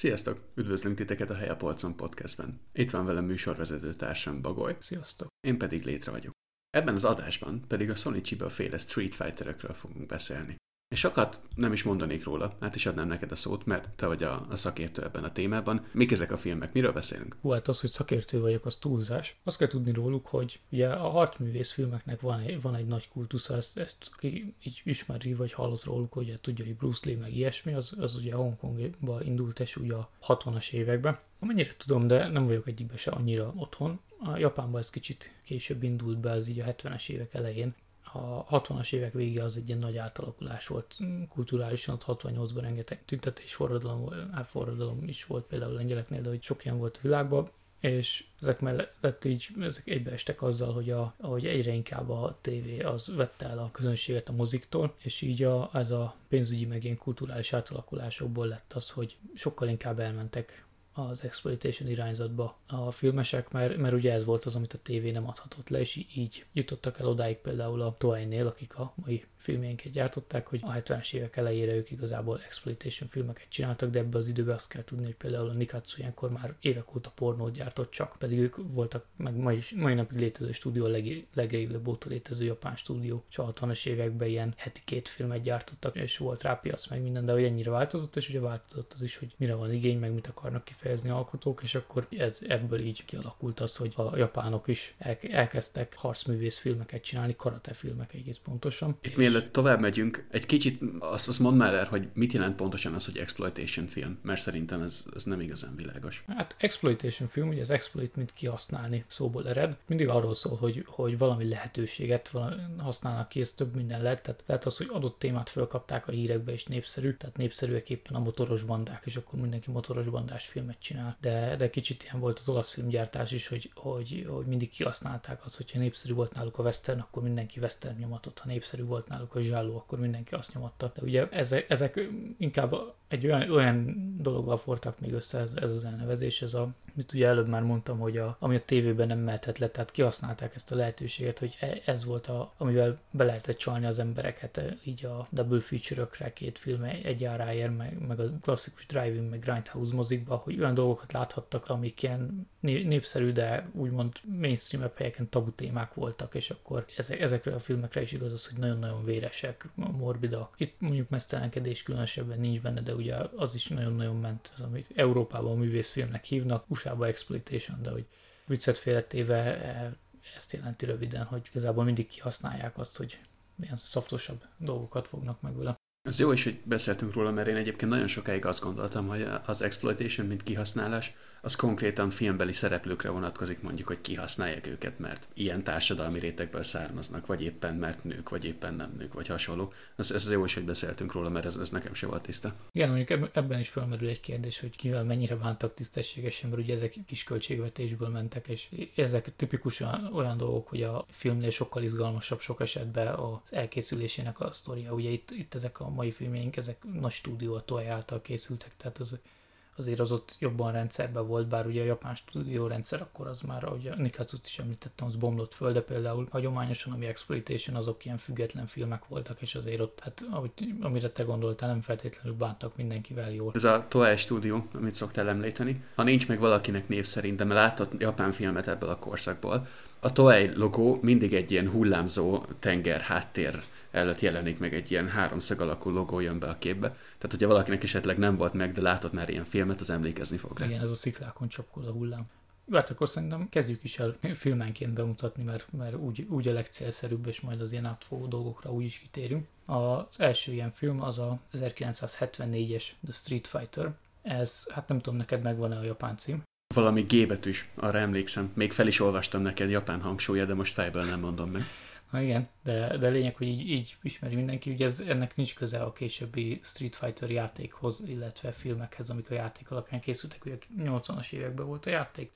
Sziasztok! Üdvözlünk titeket a Hely a Polcon podcastben. Itt van velem műsorvezető társam Bagoly. Sziasztok! Én pedig Létre vagyok. Ebben az adásban pedig a Sony Chiba féle Street Fighter-ökről fogunk beszélni. És sokat nem is mondanék róla, hát is adnám neked a szót, mert te vagy a, a szakértő ebben a témában. Mik ezek a filmek? Miről beszélünk? Hú, hát az, hogy szakértő vagyok, az túlzás. Azt kell tudni róluk, hogy ugye a harcművész filmeknek van van egy nagy kultusza, ezt, ezt aki így ismeri, vagy hallott róluk, hogy tudja, hogy Bruce Lee meg ilyesmi, az, az ugye Hongkongba indult, és ugye a 60-as években. Amennyire tudom, de nem vagyok egyikbe se annyira otthon. A Japánban ez kicsit később indult be, az így a 70-es évek elején a 60-as évek vége az egy ilyen nagy átalakulás volt kulturálisan, ott 68-ban rengeteg tüntetés, forradalom, forradalom is volt például lengyeleknél, de hogy sok ilyen volt a világban, és ezek mellett így ezek egybeestek azzal, hogy, a, hogy egyre inkább a tévé az vette el a közönséget a moziktól, és így a, ez a pénzügyi meg ilyen kulturális átalakulásokból lett az, hogy sokkal inkább elmentek az exploitation irányzatba a filmesek, mert, mert ugye ez volt az, amit a tévé nem adhatott le, és így jutottak el odáig például a Toei-nél, akik a mai filmjeinket gyártották, hogy a 70-es évek elejére ők igazából exploitation filmeket csináltak, de ebbe az időben azt kell tudni, hogy például a Nikatsu ilyenkor már évek óta pornót gyártott csak, pedig ők voltak, meg mai, mai napig létező stúdió, a leg, óta létező japán stúdió, és a 60-as években ilyen heti két filmet gyártottak, és volt rá piac, meg minden, de hogy ennyire változott, és ugye változott az is, hogy mire van igény, meg mit akarnak kifejezni alkotók, és akkor ez ebből így kialakult az, hogy a japánok is el, elkezdtek harcművész filmeket csinálni, karate filmek egész pontosan. Itt mielőtt tovább megyünk, egy kicsit azt, azt mondd már el, hogy mit jelent pontosan az, hogy exploitation film, mert szerintem ez, ez nem igazán világos. Hát exploitation film, ugye az exploit, mint kihasználni szóból ered, mindig arról szól, hogy, hogy valami lehetőséget valami használnak ki, ez több minden lehet, tehát lehet az, hogy adott témát fölkapták a hírekbe és népszerű, tehát népszerűek éppen a motoros bandák, és akkor mindenki motoros bandás filmet csinál. De, de kicsit ilyen volt az olasz filmgyártás is, hogy, hogy, hogy mindig kihasználták azt, hogyha népszerű volt náluk a western, akkor mindenki western nyomatott, ha népszerű volt náluk a zsálló, akkor mindenki azt nyomatta. De ugye ezek, ezek inkább egy olyan, olyan dologgal fortak még össze ez, ez az elnevezés, ez a, mit ugye előbb már mondtam, hogy a, ami a tévében nem mehetett le, tehát kihasználták ezt a lehetőséget, hogy e, ez volt a, amivel be lehetett csalni az embereket, e, így a double feature-ökre két film egy áráért, meg, meg a klasszikus driving, meg grindhouse mozikba, hogy olyan dolgokat láthattak, amik ilyen népszerű, de úgymond mainstream helyeken tabu témák voltak, és akkor ezek, ezekre a filmekre is igaz az, hogy nagyon-nagyon véresek, morbidak. Itt mondjuk mesztelenkedés különösebben nincs benne, de ugye az is nagyon-nagyon ment, az, amit Európában művészfilmnek hívnak, USA-ba exploitation, de hogy viccet félretéve e, ezt jelenti röviden, hogy igazából mindig kihasználják azt, hogy milyen szoftosabb dolgokat fognak meg vele. Ez jó is, hogy beszéltünk róla, mert én egyébként nagyon sokáig azt gondoltam, hogy az exploitation, mint kihasználás, az konkrétan filmbeli szereplőkre vonatkozik, mondjuk, hogy kihasználják őket, mert ilyen társadalmi rétegből származnak, vagy éppen mert nők, vagy éppen nem nők, vagy hasonló. Ez, ez jó is, hogy beszéltünk róla, mert ez, ez nekem se volt tiszta. Igen, mondjuk ebben is felmerül egy kérdés, hogy kivel mennyire bántak tisztességesen, mert ugye ezek kis költségvetésből mentek, és ezek tipikusan olyan dolgok, hogy a filmnél sokkal izgalmasabb sok esetben az elkészülésének a sztoria. Ugye itt, itt ezek a mai filmjeink, ezek nagy stúdió a által készültek, tehát az azért az ott jobban rendszerben volt, bár ugye a japán stúdió rendszer akkor az már, ahogy a Nikatsu-t is említettem, az bomlott föl, de például hagyományosan, ami Exploitation, azok ilyen független filmek voltak, és azért ott, hát ahogy, amire te gondoltál, nem feltétlenül bántak mindenkivel jól. Ez a Toei stúdió, amit szoktál említeni, ha nincs meg valakinek név szerint, de látott japán filmet ebből a korszakból, a Toei logó mindig egy ilyen hullámzó tenger háttér előtt jelenik meg egy ilyen háromszög alakú logó jön be a képbe. Tehát, hogyha valakinek esetleg nem volt meg, de látott már ilyen filmet, az emlékezni fog rá. Igen, ez a sziklákon csapkod a hullám. Jó, hát akkor szerintem kezdjük is el filmenként bemutatni, mert, mert úgy, úgy a legcélszerűbb, és majd az ilyen átfogó dolgokra úgy is kitérünk. Az első ilyen film az a 1974-es The Street Fighter. Ez, hát nem tudom, neked megvan-e a japán cím? Valami G betűs, arra emlékszem. Még fel is olvastam neked japán hangsúlya, de most fejből nem mondom meg. Ha igen, de, de lényeg, hogy így, így ismeri mindenki, ugye ez, ennek nincs köze a későbbi Street Fighter játékhoz, illetve filmekhez, amik a játék alapján készültek, ugye a 80-as években volt a játék,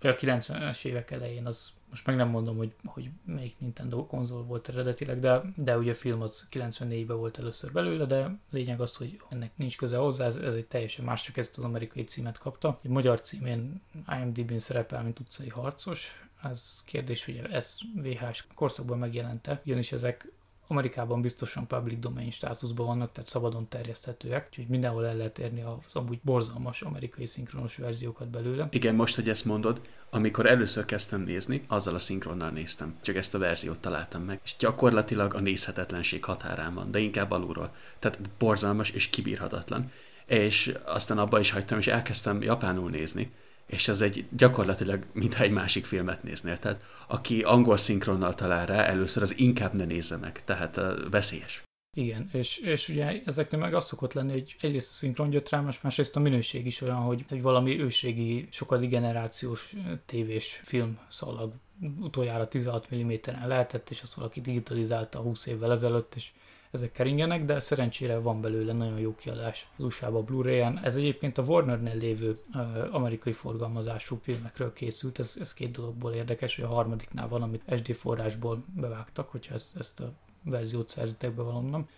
vagy a 90-es évek elején, az most meg nem mondom, hogy, hogy melyik Nintendo konzol volt eredetileg, de, de ugye a film az 94-ben volt először belőle, de lényeg az, hogy ennek nincs köze hozzá, ez, ez egy teljesen más, csak ezt az amerikai címet kapta. Egy magyar címén IMDb-n szerepel, mint utcai harcos, ez kérdés, hogy ez VHS korszakban megjelente, ugyanis ezek Amerikában biztosan public domain státuszban vannak, tehát szabadon terjeszthetőek, úgyhogy mindenhol el lehet érni az amúgy borzalmas amerikai szinkronos verziókat belőle. Igen, most, hogy ezt mondod, amikor először kezdtem nézni, azzal a szinkronnal néztem. Csak ezt a verziót találtam meg. És gyakorlatilag a nézhetetlenség határán van, de inkább alulról. Tehát borzalmas és kibírhatatlan. És aztán abba is hagytam, és elkezdtem japánul nézni és az egy gyakorlatilag mintha egy másik filmet néznél. Tehát aki angol szinkronnal talál rá, először az inkább ne nézze meg, tehát veszélyes. Igen, és, és ugye ezeknél meg az szokott lenni, hogy egyrészt a szinkron jött rá, most másrészt a minőség is olyan, hogy egy valami őségi, sokadik generációs tévés film szalag utoljára 16 mm-en lehetett, és azt valaki digitalizálta 20 évvel ezelőtt, és ezek keringenek, de szerencsére van belőle nagyon jó kiadás az USA-ba Blu-ray-en. Ez egyébként a Warner-nél lévő amerikai forgalmazású filmekről készült, ez, ez két dologból érdekes, hogy a harmadiknál van, amit SD forrásból bevágtak, hogyha ezt, ezt a verziót szerzitek be valonnan.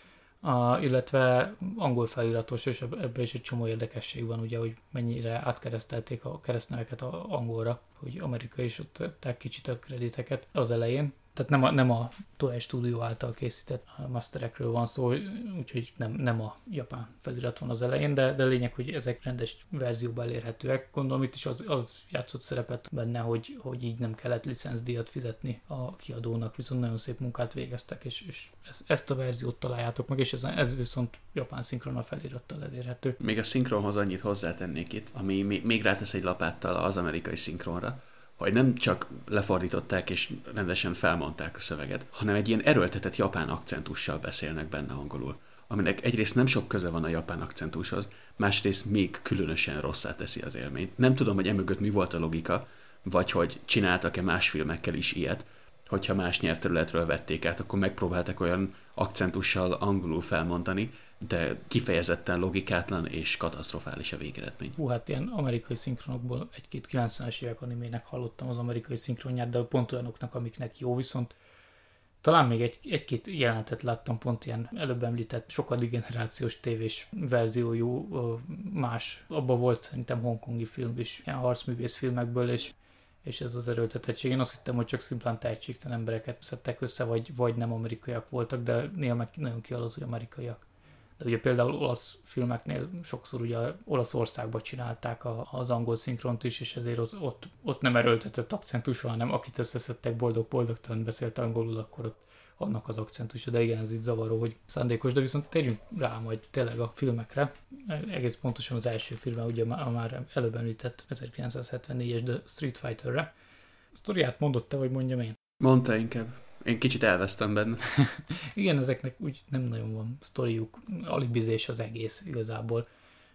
Uh, illetve angol feliratos, és ebben is egy csomó érdekesség van, ugye, hogy mennyire átkeresztelték a keresztneveket a angolra, hogy Amerika is ott tettek kicsit a krediteket az elején, tehát nem a, nem a Toei Studio által készített masterekről van szó, úgyhogy nem, nem a japán felirat van az elején, de, de lényeg, hogy ezek rendes verzióban elérhetőek. Gondolom itt is az, az játszott szerepet benne, hogy, hogy így nem kellett licencdíjat fizetni a kiadónak, viszont nagyon szép munkát végeztek, és, és ezt, a verziót találjátok meg, és ez, ez viszont japán szinkron a felirattal elérhető. Még a szinkronhoz annyit hozzátennék itt, ami még rátesz egy lapáttal az amerikai szinkronra, hogy nem csak lefordították és rendesen felmondták a szöveget, hanem egy ilyen erőltetett japán akcentussal beszélnek benne angolul, aminek egyrészt nem sok köze van a japán akcentushoz, másrészt még különösen rosszá teszi az élményt. Nem tudom, hogy emögött mi volt a logika, vagy hogy csináltak-e más filmekkel is ilyet, hogyha más nyelvterületről vették át, akkor megpróbáltak olyan akcentussal angolul felmondani, de kifejezetten logikátlan és katasztrofális a végeredmény. Hú, hát ilyen amerikai szinkronokból egy-két 90-es évek animének hallottam az amerikai szinkronját, de pont olyanoknak, amiknek jó, viszont talán még egy, egy-két jelenetet láttam, pont ilyen előbb említett sokadik generációs tévés verziójú más. Abban volt szerintem hongkongi film is, ilyen harcművész filmekből, és és ez az erőltetettség. Én azt hittem, hogy csak szimplán tehetségtelen embereket szedtek össze, vagy, vagy nem amerikaiak voltak, de néha meg nagyon kiadott, hogy amerikaiak. De ugye például olasz filmeknél sokszor ugye Olaszországban csinálták a, az angol szinkront is, és ezért ott, ott, ott nem erőltetett akcentus van, hanem akit összeszedtek boldog-boldogtalan beszélt angolul, akkor ott annak az akcentusa, de igen, ez itt zavaró, hogy szándékos, de viszont térjünk rá majd tényleg a filmekre. Egész pontosan az első filmre, ugye a már előbb említett 1974-es The Street Fighter-re. A sztoriát mondott te, vagy mondjam én? Mondta inkább. Én kicsit elvesztem benne. Igen, ezeknek úgy nem nagyon van sztoriuk, alibizés az egész igazából.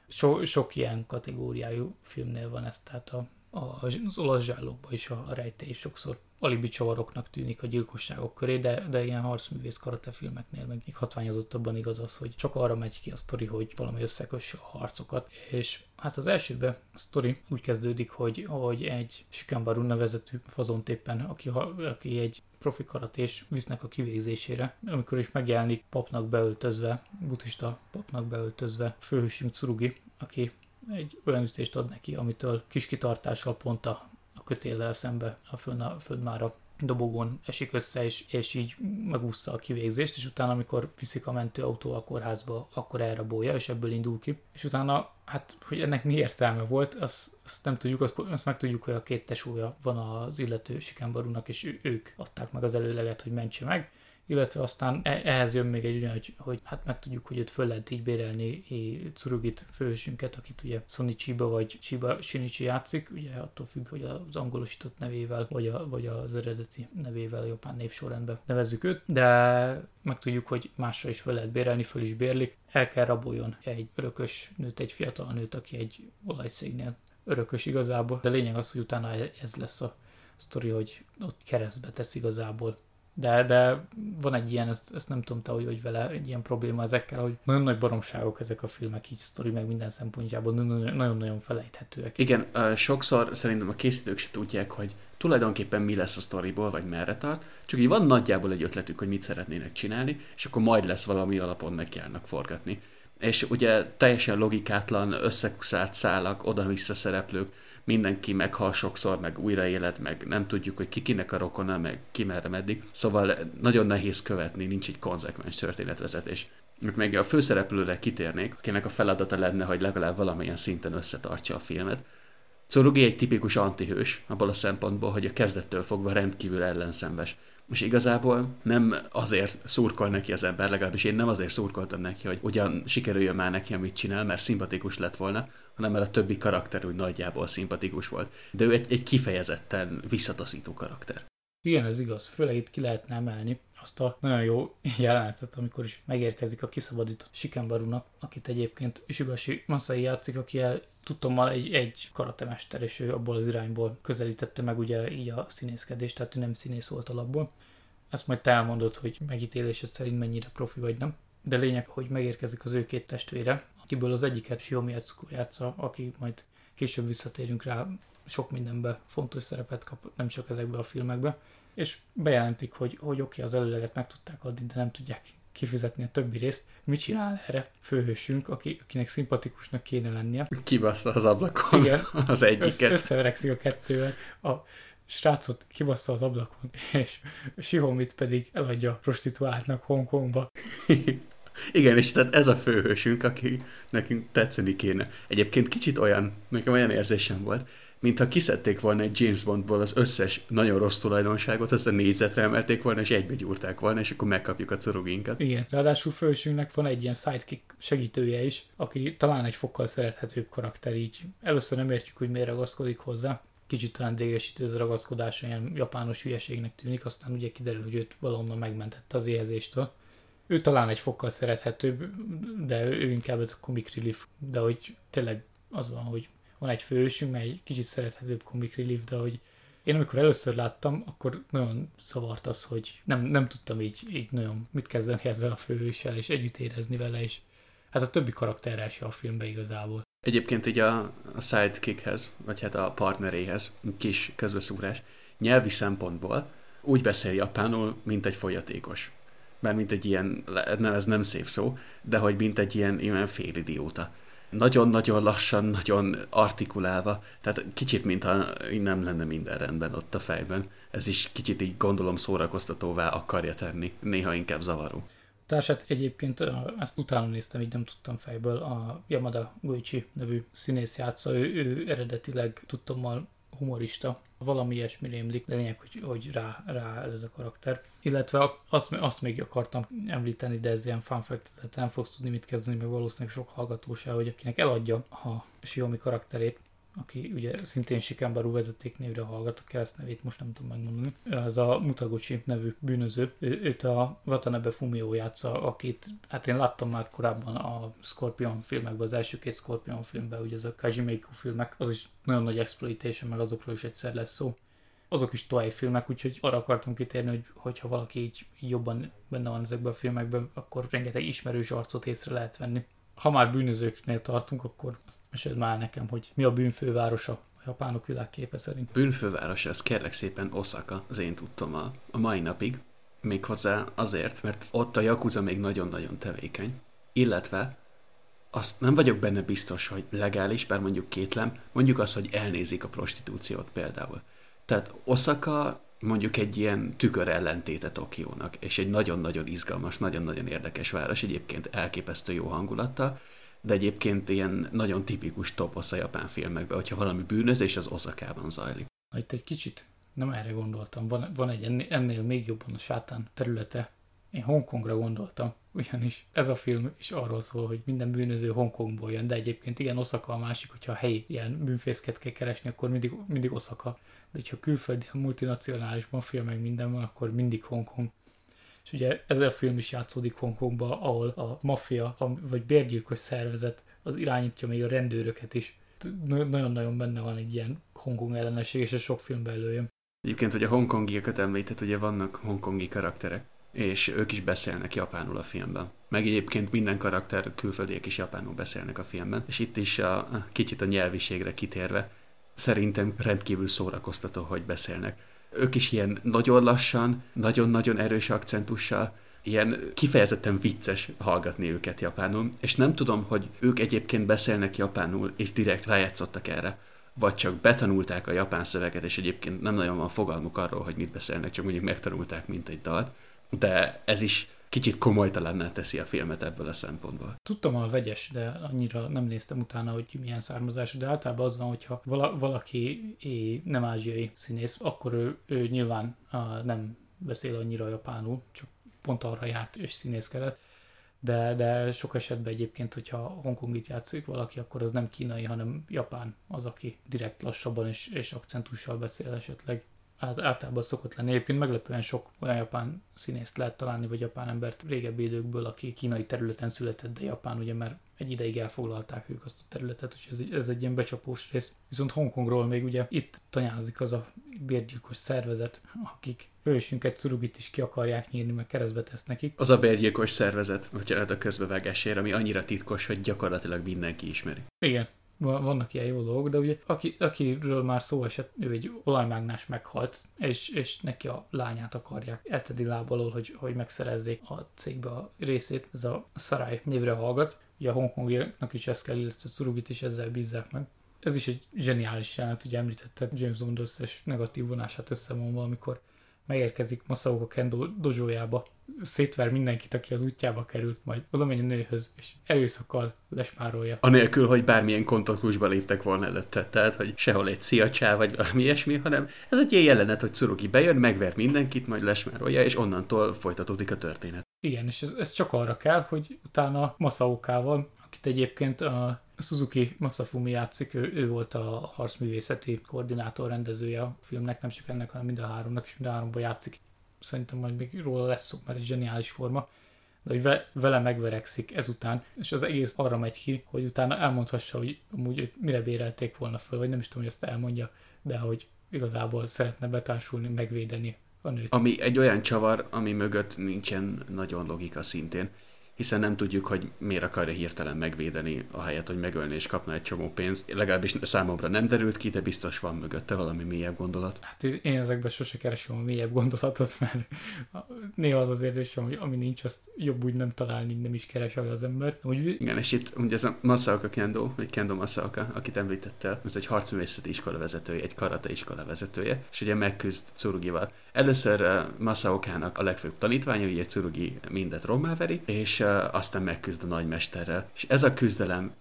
So, sok ilyen kategóriájú filmnél van ez, tehát a, a, az olasz zsállókban is a, a rejtély sokszor alibi csavaroknak tűnik a gyilkosságok köré, de, de ilyen harcművész karate filmeknél meg még hatványozottabban igaz az, hogy csak arra megy ki a sztori, hogy valami összekösse a harcokat. És hát az elsőben a sztori úgy kezdődik, hogy, hogy egy Shikambaru nevezetű fazont éppen, aki, aki egy profi karatés visznek a kivégzésére, amikor is megjelenik papnak beöltözve, buddhista papnak beöltözve főhősünk Tsurugi, aki egy olyan ütést ad neki, amitől kis kitartással pont a kötéllel szembe a fönn, a fönn már a dobogón esik össze, és, és így megúszza a kivégzést, és utána, amikor viszik a mentőautó a kórházba, akkor elrabolja, és ebből indul ki. És utána, hát, hogy ennek mi értelme volt, azt, azt nem tudjuk, azt, azt meg tudjuk, hogy a két tesója van az illető Sikámbarúnak, és ők adták meg az előleget, hogy mentse meg, illetve aztán e- ehhez jön még egy olyan, hogy, hogy hát megtudjuk, hogy őt föl lehet így bérelni Tsurugit főhősünket, akit ugye Sony Chiba vagy Chiba Shinichi játszik, ugye attól függ, hogy az angolosított nevével, vagy, a, vagy az eredeti nevével a japán névsorrendben nevezzük őt, de megtudjuk, hogy másra is föl lehet bérelni, föl is bérlik, el kell raboljon egy örökös nőt, egy fiatal nőt, aki egy olajcégnél örökös igazából, de lényeg az, hogy utána ez lesz a sztori, hogy ott keresztbe tesz igazából De, de van egy ilyen, ezt, ezt nem tudom te, hogy, hogy vele egy ilyen probléma ezekkel, hogy nagyon nagy baromságok ezek a filmek, így sztori meg minden szempontjából nagyon-nagyon felejthetőek. Igen, sokszor szerintem a készítők se tudják, hogy tulajdonképpen mi lesz a sztoriból, vagy merre tart, csak így van nagyjából egy ötletük, hogy mit szeretnének csinálni, és akkor majd lesz valami alapon nekiállnak forgatni. És ugye teljesen logikátlan, összekuszált szálak, oda-vissza szereplők, mindenki meghal sokszor, meg újraélet, meg nem tudjuk, hogy ki kinek a rokona, meg ki merre meddig. Szóval nagyon nehéz követni, nincs egy konzekvens történetvezetés. Még a főszereplőre kitérnék, akinek a feladata lenne, hogy legalább valamilyen szinten összetartja a filmet. Tsurugi egy tipikus antihős, abból a szempontból, hogy a kezdettől fogva rendkívül ellenszenves. És igazából nem azért szurkol neki az ember, legalábbis én nem azért szurkoltam neki, hogy ugyan sikerüljön már neki, amit csinál, mert szimpatikus lett volna, hanem mert a többi karakter úgy nagyjából szimpatikus volt. De ő egy, egy kifejezetten visszataszító karakter. Igen, ez igaz. Főleg itt ki lehetne emelni azt a nagyon jó jelenetet, amikor is megérkezik a kiszabadított Shikenbarunak, akit egyébként Ishibashi Masai játszik, aki el tudtommal egy, egy karatemester, és ő abból az irányból közelítette meg ugye így a színészkedést, tehát ő nem színész volt alapból. Ezt majd te elmondod, hogy megítélésed szerint mennyire profi vagy nem. De lényeg, hogy megérkezik az ő két testvére, akiből az egyiket Shiomi Etsuko játsza, aki majd később visszatérünk rá, sok mindenbe fontos szerepet kap, nem csak ezekbe a filmekbe, és bejelentik, hogy, hogy oké, okay, az előleget meg tudták adni, de nem tudják kifizetni a többi részt. Mit csinál erre főhősünk, aki, akinek szimpatikusnak kéne lennie? Kibassza az ablakon Igen, az egyiket. Össze, összeverekszik a kettővel. A srácot kibassza az ablakon, és Sihomit pedig eladja prostituáltnak Hongkongba. Igen, és tehát ez a főhősünk, aki nekünk tetszeni kéne. Egyébként kicsit olyan, nekem olyan érzésem volt, mintha kiszedték volna egy James Bondból az összes nagyon rossz tulajdonságot, azt a négyzetre emelték volna, és egybe gyúrták volna, és akkor megkapjuk a curuginkat. Igen, ráadásul fősünknek van egy ilyen sidekick segítője is, aki talán egy fokkal szerethetőbb karakter, így először nem értjük, hogy miért ragaszkodik hozzá, kicsit talán dégesítő ez a ragaszkodás, ilyen japános hülyeségnek tűnik, aztán ugye kiderül, hogy őt valahonnan megmentette az éhezéstől. Ő talán egy fokkal szerethetőbb, de ő inkább ez a comic relief, de hogy tényleg az van, hogy van egy fősünk, mely egy kicsit szerethetőbb comic relief, de hogy én amikor először láttam, akkor nagyon zavart az, hogy nem, nem tudtam így, így nagyon mit kezdeni ezzel a főhőssel, és együtt érezni vele, és hát a többi karakterrel se a filmbe igazából. Egyébként így a, a sidekickhez, vagy hát a partneréhez, kis közbeszúrás, nyelvi szempontból úgy beszél japánul, mint egy folyatékos. Mert mint egy ilyen, nem, ez nem szép szó, de hogy mint egy ilyen, ilyen félidióta nagyon-nagyon lassan, nagyon artikulálva, tehát kicsit, mintha nem lenne minden rendben ott a fejben. Ez is kicsit így gondolom szórakoztatóvá akarja tenni, néha inkább zavaró. Társát egyébként ezt utána néztem, így nem tudtam fejből, a Yamada Goichi nevű színész játsza, ő, ő eredetileg tudtommal humorista, valami ilyesmi rémlik, de lényeg, hogy, hogy rá, rá ez a karakter. Illetve azt, azt még akartam említeni, de ez ilyen fun fact, tehát nem fogsz tudni mit kezdeni, meg valószínűleg sok hallgató hogy akinek eladja a Xiaomi karakterét, aki ugye szintén Sikambaru vezeték névre hallgat, a keresztnevét most nem tudom megmondani. Ez a Mutaguchi nevű bűnöző. Ő, őt a Watanabe Fumio játsza, akit hát én láttam már korábban a Scorpion filmekben, az első két Scorpion filmben, ugye ez a Kajimeiko filmek, az is nagyon nagy exploitation, meg azokról is egyszer lesz szó. Azok is toai filmek, úgyhogy arra akartam kitérni, hogy hogyha valaki így jobban benne van ezekben a filmekben, akkor rengeteg ismerős arcot észre lehet venni ha már bűnözőknél tartunk, akkor azt meséld már nekem, hogy mi a bűnfővárosa a japánok világképe szerint. Bűnfővárosa, az kérlek szépen Osaka, az én tudtom a, a mai napig. Méghozzá azért, mert ott a Yakuza még nagyon-nagyon tevékeny. Illetve azt nem vagyok benne biztos, hogy legális, bár mondjuk kétlem, mondjuk az, hogy elnézik a prostitúciót például. Tehát Osaka mondjuk egy ilyen tükör ellentéte Tokiónak, és egy nagyon-nagyon izgalmas, nagyon-nagyon érdekes város, egyébként elképesztő jó hangulattal, de egyébként ilyen nagyon tipikus toposz a japán filmekben, hogyha valami bűnözés, az Oszakában zajlik. Itt egy kicsit nem erre gondoltam, van, van egy ennél, ennél még jobban a sátán területe. Én Hongkongra gondoltam, ugyanis ez a film is arról szól, hogy minden bűnöző Hongkongból jön, de egyébként igen, Oszaka a másik, hogyha a helyi ilyen bűnfészket kell keresni, akkor mindig, mindig Oszaka de hogyha külföldi, multinacionális maffia meg minden van, akkor mindig Hongkong. És ugye ez a film is játszódik Hongkongba, ahol a maffia, vagy bérgyilkos szervezet az irányítja még a rendőröket is. Nagyon-nagyon benne van egy ilyen Hongkong ellenesség, és a sok filmben előjön. Egyébként, hogy a hongkongiakat említett, ugye vannak hongkongi karakterek, és ők is beszélnek japánul a filmben. Meg egyébként minden karakter, külföldiek is japánul beszélnek a filmben, és itt is a, a kicsit a nyelviségre kitérve, szerintem rendkívül szórakoztató, hogy beszélnek. Ők is ilyen nagyon lassan, nagyon-nagyon erős akcentussal, ilyen kifejezetten vicces hallgatni őket japánul, és nem tudom, hogy ők egyébként beszélnek japánul, és direkt rájátszottak erre, vagy csak betanulták a japán szöveget, és egyébként nem nagyon van fogalmuk arról, hogy mit beszélnek, csak mondjuk megtanulták, mint egy dalt, de ez is kicsit komolytalanná teszi a filmet ebből a szempontból. Tudtam a vegyes, de annyira nem néztem utána, hogy milyen származású, de általában az van, hogyha vala, valaki nem ázsiai színész, akkor ő, ő nyilván nem beszél annyira japánul, csak pont arra járt és színészkedett, de, de sok esetben egyébként, hogyha Hongkongit játszik valaki, akkor az nem kínai, hanem japán az, aki direkt lassabban és, és akcentussal beszél esetleg. Át, általában szokott lenni. Egyébként meglepően sok olyan japán színészt lehet találni, vagy japán embert régebbi időkből, aki kínai területen született, de japán ugye, mert egy ideig elfoglalták ők azt a területet, úgyhogy ez, egy, ez egy ilyen becsapós rész. Viszont Hongkongról még ugye itt tanyázik az a bérgyilkos szervezet, akik hősünket, Curugit is ki akarják nyírni, meg keresztbe tesz nekik. Az a bérgyilkos szervezet, bocsánat a közbevágásért, ami annyira titkos, hogy gyakorlatilag mindenki ismeri. Igen, vannak ilyen jó dolgok, de ugye aki, akiről már szó esett, ő egy olajmágnás meghalt, és, és neki a lányát akarják eltedi lábalól, hogy, hogy megszerezzék a cégbe a részét, ez a Sarai névre hallgat, ugye a Hongkongiaknak is ezt kell, illetve Surugit is ezzel bízzák meg. Ez is egy zseniális jelenet, ugye említette James Bond összes negatív vonását összevonva, amikor megérkezik Masaoka Kendo dojójába, szétver mindenkit, aki az útjába került, majd oda megy a nőhöz, és erőszakkal lesmárolja. Anélkül, hogy bármilyen kontaktusba léptek volna előtte, tehát, hogy sehol egy sziacsá, vagy valami ilyesmi, hanem ez egy ilyen jelenet, hogy Tsurugi bejön, megver mindenkit, majd lesmárolja, és onnantól folytatódik a történet. Igen, és ez, ez csak arra kell, hogy utána Masaokával, akit egyébként a Suzuki Masafumi játszik, ő, ő volt a harcművészeti koordinátor, rendezője a filmnek, nem csak ennek, hanem mind a háromnak, és mind a háromban játszik. Szerintem majd még róla lesz szó, mert egy zseniális forma. De hogy ve, vele megverekszik ezután, és az egész arra megy ki, hogy utána elmondhassa, hogy amúgy mire bérelték volna föl, vagy nem is tudom, hogy ezt elmondja, de hogy igazából szeretne betársulni, megvédeni a nőt. Ami egy olyan csavar, ami mögött nincsen nagyon logika szintén hiszen nem tudjuk, hogy miért akarja hirtelen megvédeni, a helyet, hogy megölni és kapna egy csomó pénzt. Legalábbis számomra nem derült ki, de biztos van mögötte valami mélyebb gondolat. Hát én ezekben sose keresem a mélyebb gondolatot, mert néha az az érzésem, hogy ami nincs, azt jobb úgy nem találni, nem is keres az ember. Úgy... Igen, és itt ugye ez a Masaoka Kendo, vagy Kendo Masaoka, akit említettél, ez egy harcművészeti iskola vezetője, egy karate iskola vezetője, és ugye megküzd Tsurugival. Először uh, Masaokának a legfőbb tanítványa, ugye Tsurugi mindet rommáveri, és aztán megküzd a nagymesterrel. És ez a küzdelem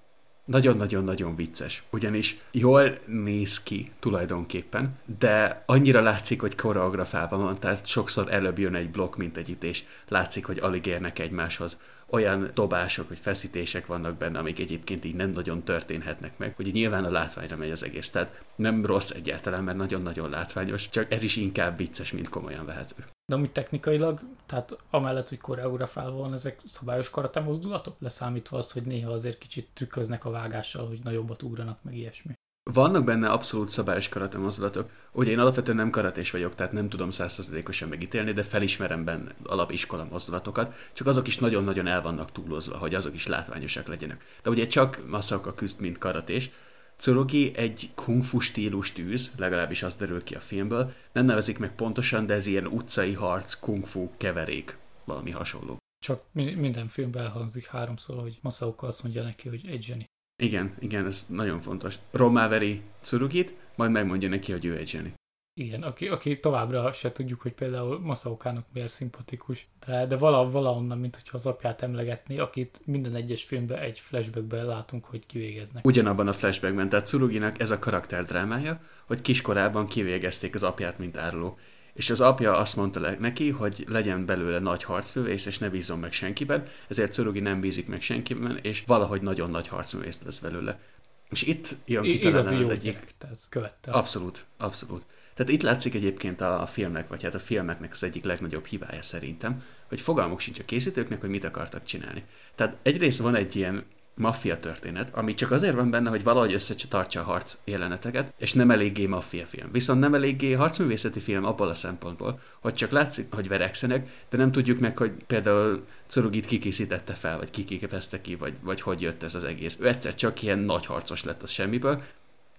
nagyon-nagyon-nagyon vicces, ugyanis jól néz ki tulajdonképpen, de annyira látszik, hogy koreografálva van, tehát sokszor előbb jön egy blokk, mint egy és látszik, hogy alig érnek egymáshoz olyan dobások, vagy feszítések vannak benne, amik egyébként így nem nagyon történhetnek meg, hogy nyilván a látványra megy az egész. Tehát nem rossz egyáltalán, mert nagyon-nagyon látványos, csak ez is inkább vicces, mint komolyan vehető. De amúgy technikailag, tehát amellett, hogy koreografálva van, ezek szabályos karate mozdulatok, leszámítva azt, hogy néha azért kicsit trükköznek a vágással, hogy nagyobbat ugranak, meg ilyesmi. Vannak benne abszolút szabályos karate mozdulatok. Ugye én alapvetően nem karatés vagyok, tehát nem tudom százszerzadékosan megítélni, de felismerem benne alapiskola mozdulatokat, csak azok is nagyon-nagyon el vannak túlozva, hogy azok is látványosak legyenek. De ugye csak Masaka küzd, mint karatés, Tsurugi egy kung fu stílus tűz, legalábbis az derül ki a filmből. Nem nevezik meg pontosan, de ez ilyen utcai harc, kung fu keverék, valami hasonló. Csak minden filmben elhangzik háromszor, hogy Masaoka azt mondja neki, hogy egy zseni. Igen, igen, ez nagyon fontos. Rommá veri Tsurugit, majd megmondja neki, hogy ő egy zseni. Igen, aki, aki továbbra se tudjuk, hogy például Masaokának miért szimpatikus, de, de vala, valahonnan, mint hogyha az apját emlegetni, akit minden egyes filmben egy flashbackben látunk, hogy kivégeznek. Ugyanabban a flashbackben, tehát Tsuruginak ez a karakterdrámája, hogy kiskorában kivégezték az apját, mint áruló és az apja azt mondta neki, hogy legyen belőle nagy harcfővész, és ne bízzon meg senkiben, ezért Szurugi nem bízik meg senkiben, és valahogy nagyon nagy harcművész lesz belőle. És itt jön ki talán az egyik... Gyerek, tehát követte. Abszolút, abszolút. Tehát itt látszik egyébként a filmnek, vagy hát a filmeknek az egyik legnagyobb hibája szerintem, hogy fogalmuk sincs a készítőknek, hogy mit akartak csinálni. Tehát egyrészt van egy ilyen maffia történet, ami csak azért van benne, hogy valahogy összetartja a harc jeleneteket, és nem eléggé maffia film. Viszont nem eléggé harcművészeti film abból a szempontból, hogy csak látszik, hogy verekszenek, de nem tudjuk meg, hogy például Corugit kikészítette fel, vagy kiképezte ki, vagy, vagy hogy jött ez az egész. Ő egyszer csak ilyen nagy harcos lett az semmiből,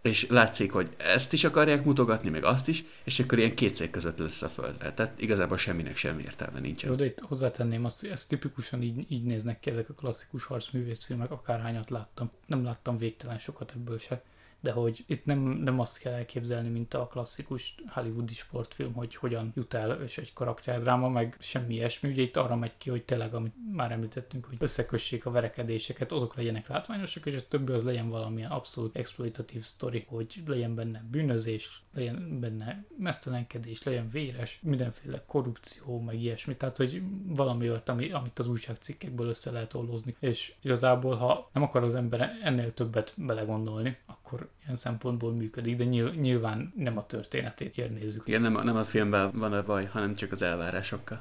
és látszik, hogy ezt is akarják mutogatni, meg azt is, és akkor ilyen két cég között lesz a földre. Tehát igazából semminek semmi értelme nincsen. Jó, de itt hozzátenném azt, hogy ez tipikusan így, így néznek ki ezek a klasszikus harcművészfilmek, akárhányat láttam. Nem láttam végtelen sokat ebből se de hogy itt nem, nem azt kell elképzelni, mint a klasszikus hollywoodi sportfilm, hogy hogyan jut el és egy karakterdráma, meg semmi ilyesmi. Ugye itt arra megy ki, hogy tényleg, amit már említettünk, hogy összekössék a verekedéseket, azok legyenek látványosak, és a többi az legyen valamilyen abszolút exploitatív sztori, hogy legyen benne bűnözés, legyen benne mesztelenkedés, legyen véres, mindenféle korrupció, meg ilyesmi. Tehát, hogy valami olyat, ami, amit az újságcikkekből össze lehet ollózni. És igazából, ha nem akar az ember ennél többet belegondolni, akkor ilyen szempontból működik, de nyilván nem a történetét nézzük. Igen, nem a, nem a filmben van a baj, hanem csak az elvárásokkal.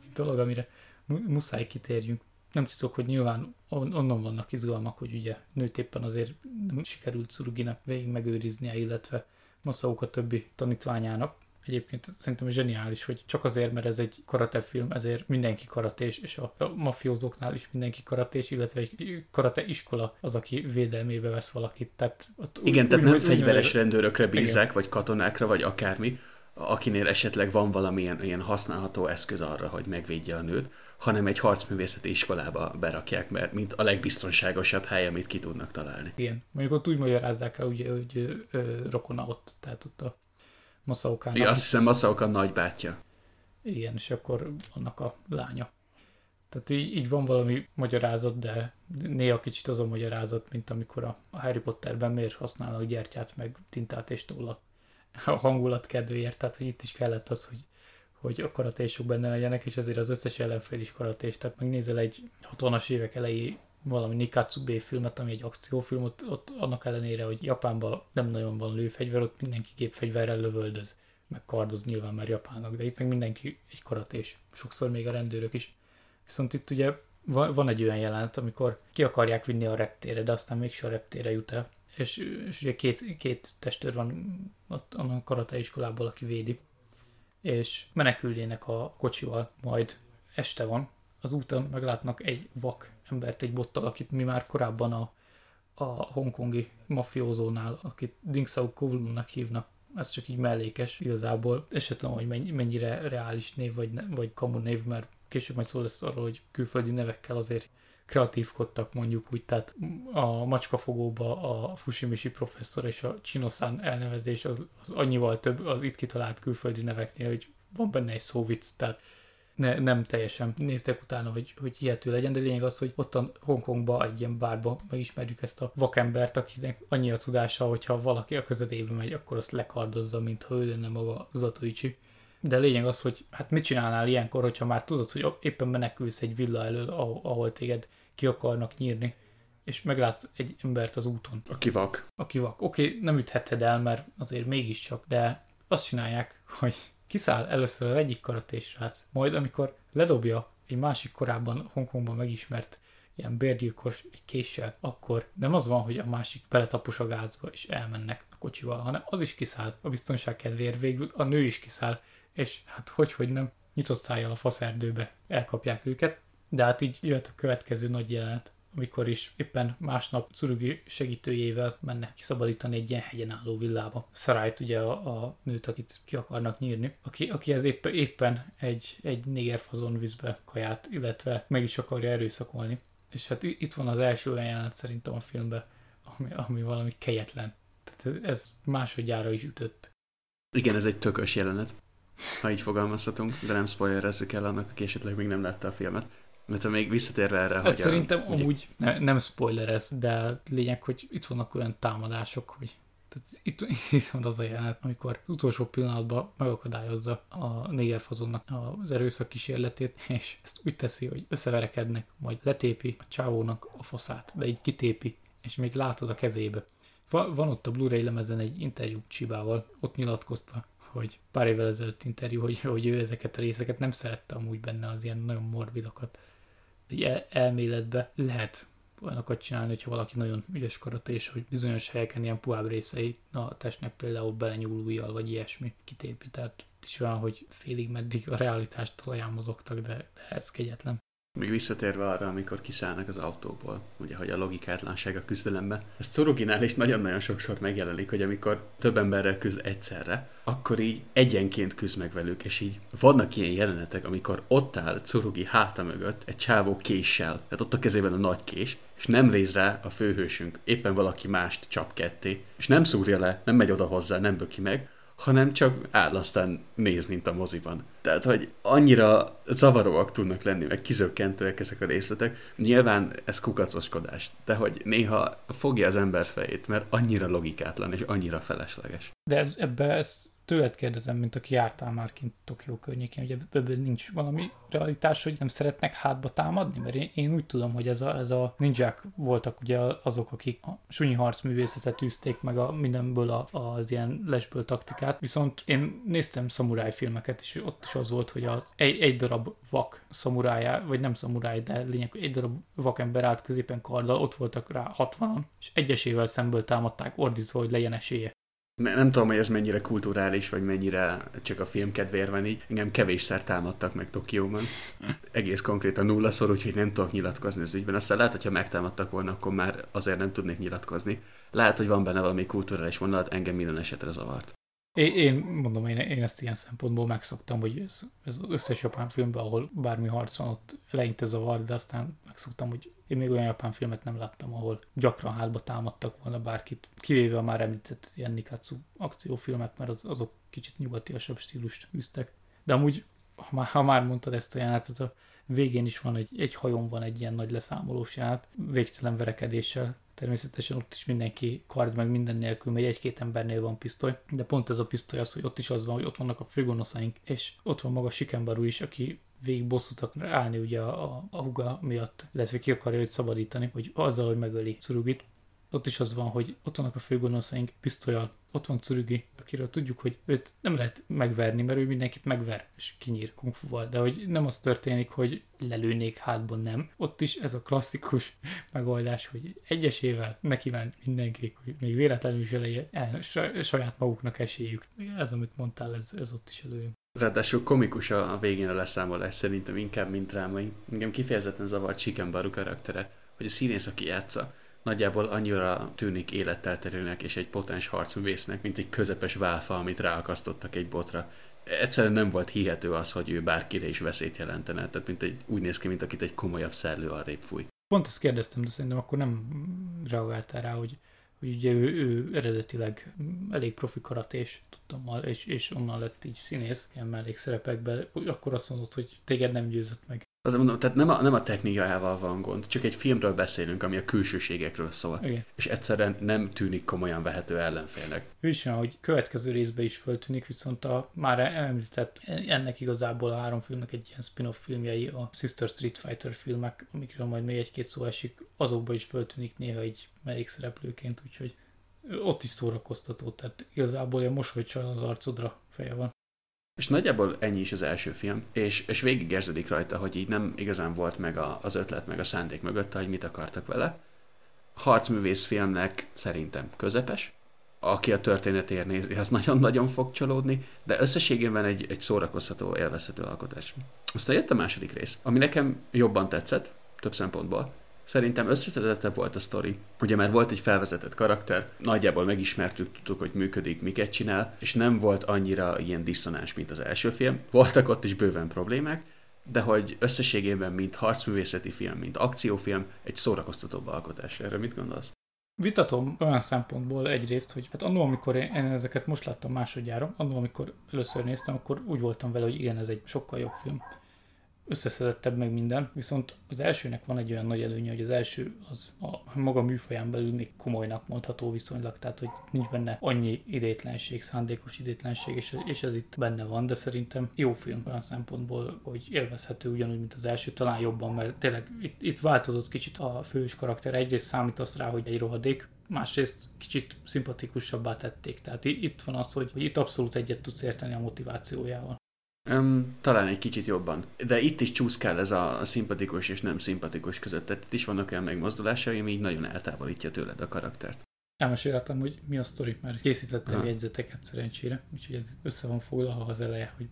Ez dolog, amire muszáj kitérjünk. Nem titok, hogy nyilván onnan vannak izgalmak, hogy ugye nőtt éppen azért nem sikerült Suruginak végig megőriznie, illetve Masauk a többi tanítványának, Egyébként szerintem zseniális, hogy csak azért, mert ez egy karate film, ezért mindenki karatés, és a, a mafiózóknál is mindenki karatés, illetve egy karate iskola az, aki védelmébe vesz valakit. Tehát ott Igen, úgy, tehát úgy, nem úgy, fegyveres úgy, rendőrökre bízzák, igen. vagy katonákra, vagy akármi, akinél esetleg van valamilyen ilyen használható eszköz arra, hogy megvédje a nőt, hanem egy harcművészeti iskolába berakják, mert mint a legbiztonságosabb hely, amit ki tudnak találni. Igen. Mondjuk ott úgy magyarázzák el, ugye, hogy ö, rokona ott, tehát ott a Masaokának. Ja, azt hiszem Masaoka nagybátyja. Igen, és akkor annak a lánya. Tehát így, így van valami magyarázat, de néha kicsit az a magyarázat, mint amikor a, Harry Potterben miért használnak gyertyát, meg tintát és tollat a hangulat kedvéért, tehát hogy itt is kellett az, hogy, hogy a karatésok benne legyenek, és ezért az összes ellenfél is karatés. Tehát megnézel egy 60-as évek elejé valami Nikatsu B filmet, ami egy akciófilm, ott, ott annak ellenére, hogy Japánban nem nagyon van lőfegyver, ott mindenki gépfegyverrel lövöldöz, meg kardoz nyilván már japánok, de itt meg mindenki egy karatés, sokszor még a rendőrök is. Viszont itt ugye van egy olyan jelenet, amikor ki akarják vinni a reptére, de aztán mégse a reptére jut el. És, és ugye két, két testőr van ott a karate iskolából, aki védi. És menekülnének a kocsival, majd este van, az úton meglátnak egy vak embert egy bottal, akit mi már korábban a, a hongkongi mafiózónál, akit Ding Sao Kowloonnak hívnak, ez csak így mellékes igazából, és sem tudom, hogy mennyire reális név, vagy, vagy kamu név, mert később majd szó lesz arról, hogy külföldi nevekkel azért kreatívkodtak mondjuk úgy, tehát a macskafogóba a Fushimishi professzor és a Chinosan elnevezés az, az annyival több az itt kitalált külföldi neveknél, hogy van benne egy szóvic, tehát ne, nem teljesen néztek utána, hogy, hogy hihető legyen, de lényeg az, hogy ottan Hongkongba, egy ilyen bárba megismerjük ezt a vakembert, akinek annyi a tudása, hogyha valaki a közedébe megy, akkor azt lekardozza, mintha ő lenne maga Zatoichi. De lényeg az, hogy hát mit csinálnál ilyenkor, hogyha már tudod, hogy éppen menekülsz egy villa elől, ahol téged ki akarnak nyírni, és meglátsz egy embert az úton. Aki vak. Aki vak. Oké, okay, nem ütheted el, mert azért mégiscsak, de azt csinálják, hogy kiszáll először az egyik karatés srác, majd amikor ledobja egy másik korábban Hongkongban megismert ilyen bérgyilkos egy késsel, akkor nem az van, hogy a másik beletapos a gázba és elmennek a kocsival, hanem az is kiszáll a biztonság kedvéért végül, a nő is kiszáll, és hát hogy, hogy nem nyitott szájjal a faszerdőbe elkapják őket, de hát így jött a következő nagy jelenet, amikor is éppen másnap Curugi segítőjével mennek kiszabadítani egy ilyen hegyen álló villába. Szarájt ugye a, a nőt, akit ki akarnak nyírni, aki, aki ez épp, éppen egy, egy négerfazon vízbe kaját, illetve meg is akarja erőszakolni. És hát itt van az első olyan jelenet szerintem a filmben, ami, ami valami kegyetlen. Tehát ez másodjára is ütött. Igen, ez egy tökös jelenet, ha így fogalmazhatunk, de nem spoilerezzük el annak, aki esetleg még nem látta a filmet. Mert ha még visszatérve erre, hogy... Szerintem a, amúgy ne, nem spoiler ez, de lényeg, hogy itt vannak olyan támadások, hogy tehát itt, itt van az a jelenet, amikor az utolsó pillanatban megakadályozza a négerfazonnak az erőszak kísérletét, és ezt úgy teszi, hogy összeverekednek, majd letépi a csávónak a faszát, de így kitépi, és még látod a kezébe. Va, van ott a Blu-ray lemezen egy interjú Csibával, ott nyilatkozta, hogy pár évvel ezelőtt interjú, hogy, hogy ő ezeket a részeket nem szerette amúgy benne az ilyen nagyon morbidokat el- elméletbe lehet olyanokat csinálni, hogyha valaki nagyon ügyes karatés, hogy bizonyos helyeken ilyen puhább részei a testnek például belenyúl ujjal, vagy ilyesmi kitépi. Tehát is olyan, hogy félig meddig a realitást talaján mozogtak, de, de ez kegyetlen. Még visszatérve arra, amikor kiszállnak az autóból, ugye, hogy a logikátlanság a küzdelemben. Ez Curuginál is nagyon-nagyon sokszor megjelenik, hogy amikor több emberrel küzd egyszerre, akkor így egyenként küzd meg velük, és így vannak ilyen jelenetek, amikor ott áll Curugi háta mögött egy csávó késsel, tehát ott a kezében a nagy kés, és nem réz rá a főhősünk, éppen valaki mást csap ketté, és nem szúrja le, nem megy oda hozzá, nem böki meg, hanem csak áll aztán néz, mint a moziban. Tehát, hogy annyira zavaróak tudnak lenni, meg kizökkentőek ezek a részletek. Nyilván ez kukacoskodás, de hogy néha fogja az ember fejét, mert annyira logikátlan és annyira felesleges. De ebbe ez tőled kérdezem, mint aki jártál már kint Tokió környékén, hogy ebből nincs valami realitás, hogy nem szeretnek hátba támadni? Mert én, én úgy tudom, hogy ez a, ez a ninják voltak ugye azok, akik a sunyi harcművészetet űzték meg a mindenből a, az ilyen lesből taktikát, viszont én néztem szamuráj filmeket, és ott is az volt, hogy az egy, egy darab vak szamurája, vagy nem szamuráj, de lényeg, egy darab vakember állt középen karddal, ott voltak rá 60 és egyesével szemből támadták ordítva, hogy legyen esélye. Nem tudom, hogy ez mennyire kulturális, vagy mennyire csak a film kedvéért van így. Engem kevésszer támadtak meg Tokióban. Egész konkrétan nullaszor, úgyhogy nem tudok nyilatkozni az ügyben. Aztán lehet, hogyha megtámadtak volna, akkor már azért nem tudnék nyilatkozni. Lehet, hogy van benne valami kulturális vonalat, engem minden esetre zavart. Én, én mondom, én, én ezt ilyen szempontból megszoktam, hogy ez, ez az összes japán filmben, ahol bármi harc van, ott eleinte zavar, de aztán megszoktam, hogy én még olyan japán filmet nem láttam, ahol gyakran hátba támadtak volna bárkit, kivéve a már említett ilyen Nikatsu akciófilmek, mert az, azok kicsit nyugatiasabb stílust űztek. De amúgy, ha már, ha már mondtad ezt a jelenetet, a végén is van egy, egy hajón van egy ilyen nagy leszámolós jelenet, végtelen verekedéssel, Természetesen ott is mindenki kard meg minden nélkül, mert egy-két embernél van pisztoly, de pont ez a pisztoly az, hogy ott is az van, hogy ott vannak a főgonoszaink, és ott van maga Sikenbaru is, aki végig bosszút akar állni ugye a, a, a huga miatt, illetve ki akarja őt szabadítani, hogy azzal, hogy megöli Surugit. Ott is az van, hogy ott vannak a főgonoszaink pisztolyal, ott van Tsurugi, akiről tudjuk, hogy őt nem lehet megverni, mert ő mindenkit megver, és kinyír kungfuval, de hogy nem az történik, hogy lelőnék hátban, nem. Ott is ez a klasszikus megoldás, hogy egyesével neki van mindenki, hogy még véletlenül is eleje, el, saját maguknak esélyük. Ez, amit mondtál, ez, ez ott is előjön. Ráadásul komikus a végén a leszámolás szerintem inkább, mint drámai. Engem kifejezetten zavart Chicken karaktere, hogy a színész, aki játsza, nagyjából annyira tűnik élettelterőnek és egy potens harcművésznek, mint egy közepes válfa, amit ráakasztottak egy botra. Egyszerűen nem volt hihető az, hogy ő bárkire is veszélyt jelentene, tehát mint egy, úgy néz ki, mint akit egy komolyabb szellő arrébb fúj. Pont ezt kérdeztem, de szerintem akkor nem reagáltál rá, hogy, hogy ugye ő, ő eredetileg elég profi karatés, tudtam, és, és onnan lett így színész ilyen mellékszerepekben, akkor azt mondod, hogy téged nem győzött meg. Azért mondom, tehát nem a, nem a technikájával van gond, csak egy filmről beszélünk, ami a külsőségekről szól. Igen. És egyszerűen nem tűnik komolyan vehető ellenfélnek. Olyan, hogy következő részben is föltűnik, viszont a már említett ennek igazából a három filmnek egy ilyen spin-off filmjei, a Sister Street Fighter filmek, amikről majd még egy-két szó esik, azokban is föltűnik néha egy mellékszereplőként, úgyhogy ott is szórakoztató, tehát igazából ilyen mosolycsal az arcodra feje van. És nagyjából ennyi is az első film, és, és végig érződik rajta, hogy így nem igazán volt meg a, az ötlet, meg a szándék mögött, hogy mit akartak vele. Harcművész filmnek szerintem közepes, aki a történetért nézi, az nagyon-nagyon fog csalódni, de összességében egy, egy szórakoztató, élvezhető alkotás. Aztán jött a második rész, ami nekem jobban tetszett, több szempontból. Szerintem összeszedettebb volt a sztori. Ugye már volt egy felvezetett karakter, nagyjából megismertük, tudtuk, hogy működik, miket csinál, és nem volt annyira ilyen diszonáns, mint az első film. Voltak ott is bőven problémák, de hogy összességében, mint harcművészeti film, mint akciófilm, egy szórakoztatóbb alkotás. Erre mit gondolsz? Vitatom olyan szempontból egyrészt, hogy hát annól, amikor én ezeket most láttam másodjára, annól, amikor először néztem, akkor úgy voltam vele, hogy igen, ez egy sokkal jobb film összeszedettebb meg minden, viszont az elsőnek van egy olyan nagy előnye, hogy az első az a maga műfaján belül még komolynak mondható viszonylag, tehát hogy nincs benne annyi idétlenség, szándékos idétlenség, és, és ez itt benne van, de szerintem jó film olyan szempontból, hogy élvezhető ugyanúgy, mint az első, talán jobban, mert tényleg itt, itt változott kicsit a fős karakter. Egyrészt számítasz rá, hogy egy rohadék, másrészt kicsit szimpatikusabbá tették. Tehát itt van az, hogy, hogy itt abszolút egyet tudsz érteni a motivációjával. Um, talán egy kicsit jobban. De itt is csúszkál ez a, a szimpatikus és nem szimpatikus között. Tehát itt is vannak olyan megmozdulásai, ami így nagyon eltávolítja tőled a karaktert. Elmeséltem, hogy mi a sztori, mert készítettem ha. jegyzeteket szerencsére, úgyhogy ez össze van foglalva az eleje, hogy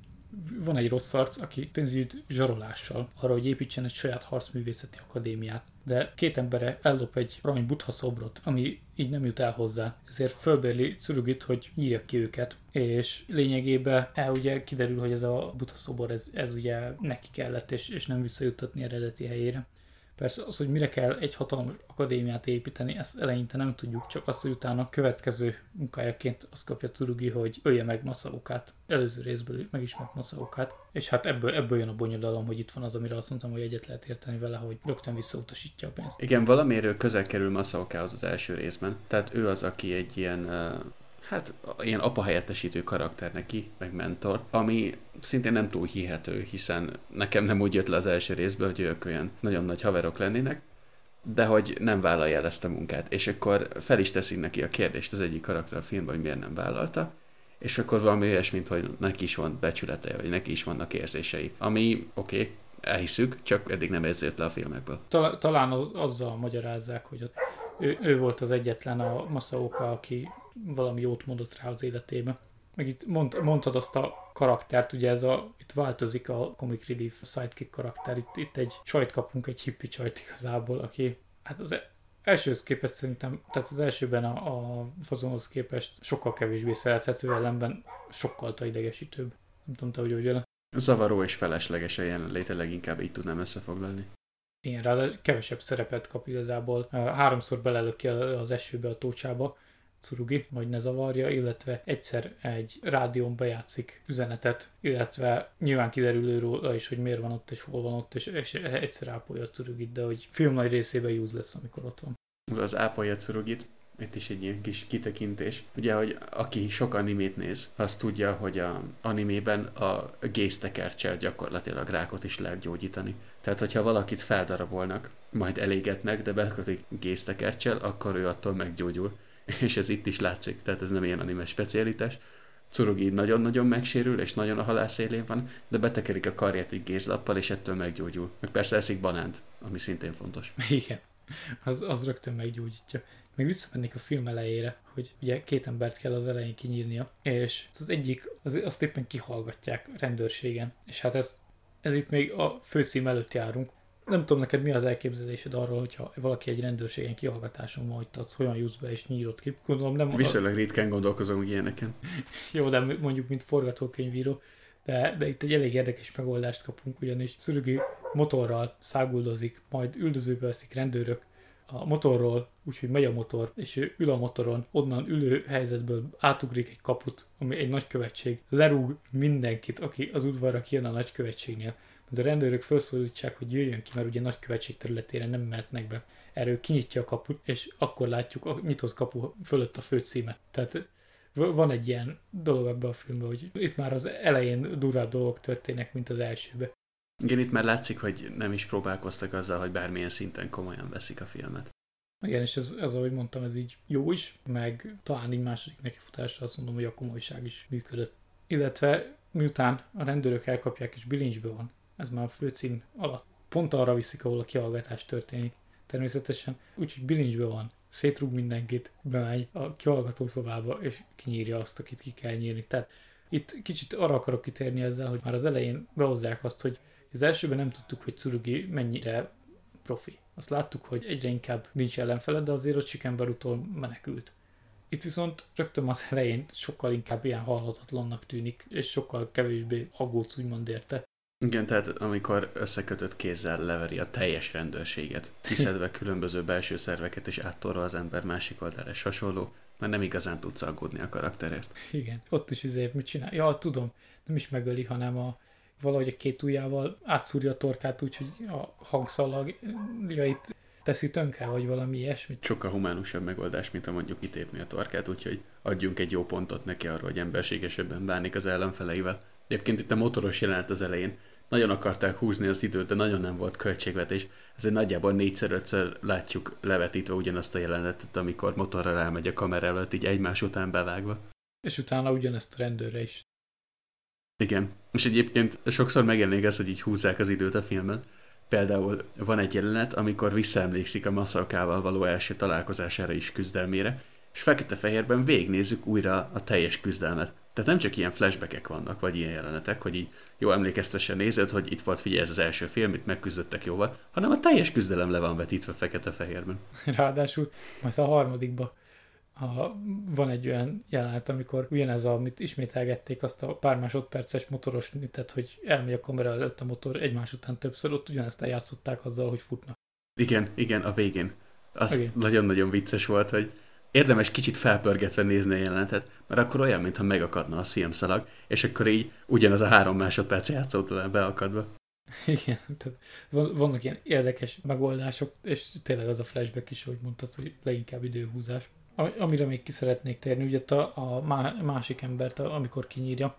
van egy rossz arc, aki pénzügyi zsarolással arra, hogy építsen egy saját harcművészeti akadémiát. De két embere ellop egy valami buddha szobrot, ami így nem jut el hozzá. Ezért fölbérli Curugit, hogy nyírja ki őket. És lényegében el ugye kiderül, hogy ez a szobor, ez, ez ugye neki kellett, és, és nem visszajuttatni eredeti helyére. Persze az, hogy mire kell egy hatalmas akadémiát építeni, ezt eleinte nem tudjuk, csak azt, hogy utána következő munkájaként azt kapja Tsurugi, hogy ölje meg Masaokát. Előző részből megismert Masaokát. És hát ebből, ebből jön a bonyodalom, hogy itt van az, amire azt mondtam, hogy egyet lehet érteni vele, hogy rögtön visszautasítja a pénzt. Igen, valamiről közel kerül Masaokához az első részben. Tehát ő az, aki egy ilyen uh hát ilyen apa helyettesítő karakter neki, meg mentor, ami szintén nem túl hihető, hiszen nekem nem úgy jött le az első részből, hogy ők olyan nagyon nagy haverok lennének, de hogy nem vállalja el ezt a munkát. És akkor fel is teszik neki a kérdést az egyik karakter a filmben, hogy miért nem vállalta, és akkor valami olyasmint, hogy neki is van becsülete, vagy neki is vannak érzései. Ami oké, okay, elhiszük, csak eddig nem érzett le a filmekből. Tal- talán az, azzal magyarázzák, hogy ő, ő volt az egyetlen a Masaoka, aki valami jót mondott rá az életébe. Meg itt mond, mondtad azt a karaktert, ugye ez a, itt változik a Comic Relief sidekick karakter, itt, itt egy csajt kapunk, egy hippi csajt igazából, aki hát az elsőhöz képest szerintem, tehát az elsőben a, a fazonhoz képest sokkal kevésbé szerethető, ellenben sokkal idegesítőbb. Nem tudom, te, hogy hogy vele. Zavaró és felesleges a jelenléte, leginkább így tudnám összefoglalni. Igen, rá kevesebb szerepet kap igazából. Háromszor belelöki az esőbe a tócsába, Curugi, hogy ne zavarja, illetve egyszer egy rádión bejátszik üzenetet, illetve nyilván kiderül róla is, hogy miért van ott és hol van ott, és, egyszer ápolja a Curugit, de hogy film nagy részében use lesz, amikor ott van. Az az ápolja Curugit, itt is egy ilyen kis kitekintés. Ugye, hogy aki sok animét néz, az tudja, hogy a animében a gésztekercsel gyakorlatilag rákot is lehet gyógyítani. Tehát, hogyha valakit feldarabolnak, majd elégetnek, de bekötik gésztekercsel, akkor ő attól meggyógyul. És ez itt is látszik, tehát ez nem ilyen anime specialitás. Curugi nagyon-nagyon megsérül, és nagyon a halál szélén van, de betekerik a karját egy gézlappal, és ettől meggyógyul. Meg persze eszik banánt, ami szintén fontos. Igen, az, az rögtön meggyógyítja. Még visszamennék a film elejére, hogy ugye két embert kell az elején kinyírnia, és az egyik, az, azt éppen kihallgatják rendőrségen, és hát ez, ez itt még a főszím előtt járunk. Nem tudom neked mi az elképzelésed arról, hogyha valaki egy rendőrségen kihallgatáson van, hogy az hogyan jussz be és nyírod ki. Gondolom nem... Viszonylag ritkán gondolkozom ilyeneken. Jó, de mondjuk mint forgatókönyvíró, de, de itt egy elég érdekes megoldást kapunk, ugyanis Szürügi motorral száguldozik, majd üldözőbe veszik rendőrök, a motorról, úgyhogy megy a motor, és ő ül a motoron, onnan ülő helyzetből átugrik egy kaput, ami egy nagykövetség, lerúg mindenkit, aki az udvarra kijön a nagykövetségnél. De a rendőrök felszólítsák, hogy jöjjön ki, mert ugye nagykövetség területére nem mehetnek be. Erről kinyitja a kaput, és akkor látjuk a nyitott kapu fölött a főcímet. Tehát van egy ilyen dolog ebben a filmben, hogy itt már az elején durvább dolgok történnek, mint az elsőben. Igen, itt már látszik, hogy nem is próbálkoztak azzal, hogy bármilyen szinten komolyan veszik a filmet. Igen, és ez, ez ahogy mondtam, ez így jó is, meg talán így második nekifutásra azt mondom, hogy a komolyság is működött. Illetve miután a rendőrök elkapják és bilincsbe van, ez már a főcím alatt, pont arra viszik, ahol a kihallgatás történik. Természetesen, úgyhogy bilincsbe van, szétrúg mindenkit, bemegy a kihallgató szobába, és kinyírja azt, akit ki kell nyírni. Tehát itt kicsit arra akarok kitérni ezzel, hogy már az elején behozzák azt, hogy az elsőben nem tudtuk, hogy Tsurugi mennyire profi. Azt láttuk, hogy egyre inkább nincs ellenfele, de azért a Chicken menekült. Itt viszont rögtön az elején sokkal inkább ilyen halhatatlannak tűnik, és sokkal kevésbé aggódsz úgymond érte. Igen, tehát amikor összekötött kézzel leveri a teljes rendőrséget, kiszedve különböző belső szerveket és áttorva az ember másik oldalára és hasonló, mert nem igazán tudsz aggódni a karakterért. Igen, ott is izé mit csinál? Ja, tudom, nem is megöli, hanem a, valahogy a két ujjával átszúrja a torkát úgy, hogy a hangszalagjait teszi tönkre, vagy valami ilyesmit. Sokkal humánusabb megoldás, mint a mondjuk kitépni a torkát, úgyhogy adjunk egy jó pontot neki arra, hogy emberségesebben bánik az ellenfeleivel. Egyébként itt a motoros jelent az elején. Nagyon akarták húzni az időt, de nagyon nem volt költségvetés. Ezért nagyjából négyszer-ötször látjuk levetítve ugyanazt a jelenetet, amikor motorra rámegy a kamera előtt, így egymás után bevágva. És utána ugyanezt a rendőrre is. Igen. És egyébként sokszor megjelenik ez, hogy így húzzák az időt a filmen. Például van egy jelenet, amikor visszaemlékszik a Masakával való első találkozására is küzdelmére, és fekete-fehérben végignézzük újra a teljes küzdelmet. Tehát nem csak ilyen flashbackek vannak, vagy ilyen jelenetek, hogy így jó emlékeztessen nézed, hogy itt volt, figyelj, ez az első film, itt megküzdöttek jóval, hanem a teljes küzdelem le van vetítve fekete-fehérben. Ráadásul majd a harmadikba a, van egy olyan jelenet, amikor ugyanez, amit ismételgették, azt a pár másodperces motoros tehát hogy elmegy a kamera előtt a motor egymás után többször, ott ugyanezt eljátszották azzal, hogy futnak. Igen, igen, a végén. Az okay. nagyon-nagyon vicces volt, hogy érdemes kicsit felpörgetve nézni a jelenetet, mert akkor olyan, mintha megakadna az filmszalag, és akkor így ugyanaz a három másodperc játszott le beakadva. Igen, tehát vannak ilyen érdekes megoldások, és tényleg az a flashback is, hogy mondtad, hogy leginkább időhúzás. Amire még ki szeretnék térni, ugye a, a másik embert, amikor kinyírja,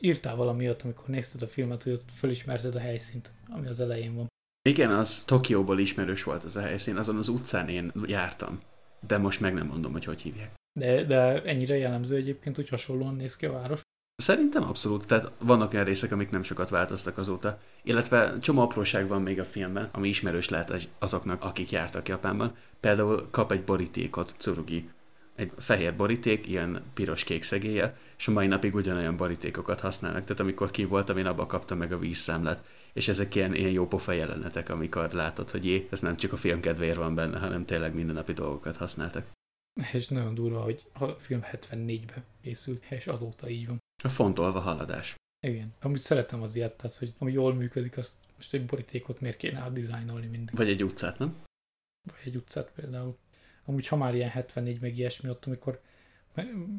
írtál valami ott, amikor nézted a filmet, hogy ott fölismerted a helyszínt, ami az elején van. Igen, az Tokióból ismerős volt az a helyszín, azon az utcán én jártam, de most meg nem mondom, hogy hogy hívják. De, de ennyire jellemző egyébként, hogy hasonlóan néz ki a város? Szerintem abszolút, tehát vannak olyan részek, amik nem sokat változtak azóta, illetve csomó apróság van még a filmben, ami ismerős lehet azoknak, akik jártak Japánban. Például kap egy borítékot Tsurugi, egy fehér boríték, ilyen piros-kék szegélye, és a mai napig ugyanolyan borítékokat használnak. Tehát amikor ki voltam, én abba kaptam meg a vízszámlát. És ezek ilyen, ilyen jó pofa jelenetek, amikor látod, hogy jé, ez nem csak a film kedvéért van benne, hanem tényleg mindennapi dolgokat használtak. És nagyon durva, hogy a film 74-ben készült, és azóta így van. A fontolva haladás. Igen. Amúgy szeretem az ilyet, tehát, hogy ami jól működik, azt most egy borítékot miért kéne átdizájnolni mindig. Vagy egy utcát, nem? Vagy egy utcát például. Amúgy ha már ilyen 74 meg ilyesmi ott, amikor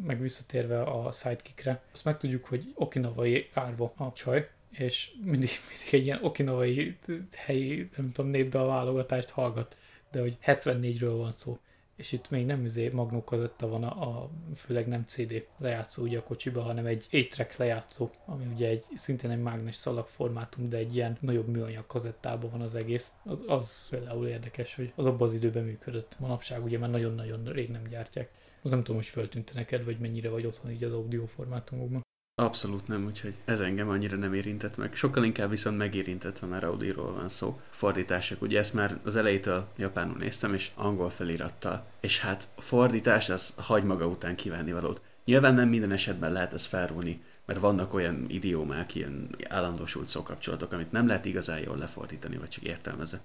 meg visszatérve a sidekickre, azt megtudjuk, hogy okinavai árva a csaj, és mindig, mindig egy ilyen okinavai helyi, nem tudom, népdal válogatást hallgat, de hogy 74-ről van szó és itt még nem izé magnó van a, a, főleg nem CD lejátszó ugye a kocsiba, hanem egy 8 lejátszó, ami ugye egy szintén egy mágnes szalag formátum, de egy ilyen nagyobb műanyag kazettában van az egész. Az, az például érdekes, hogy az abban az időben működött. Manapság ugye már nagyon-nagyon rég nem gyártják. Az nem tudom, hogy föltűnte neked, vagy mennyire vagy otthon így az audio formátumokban. Abszolút nem, úgyhogy ez engem annyira nem érintett meg. Sokkal inkább viszont megérintett, ha már Audiról van szó. Fordítások, ugye ezt már az elejétől japánul néztem, és angol felirattal. És hát fordítás az hagy maga után kívánni valót. Nyilván nem minden esetben lehet ezt felrúni, mert vannak olyan idiómák, ilyen állandósult szókapcsolatok, amit nem lehet igazán jól lefordítani, vagy csak értelmezni.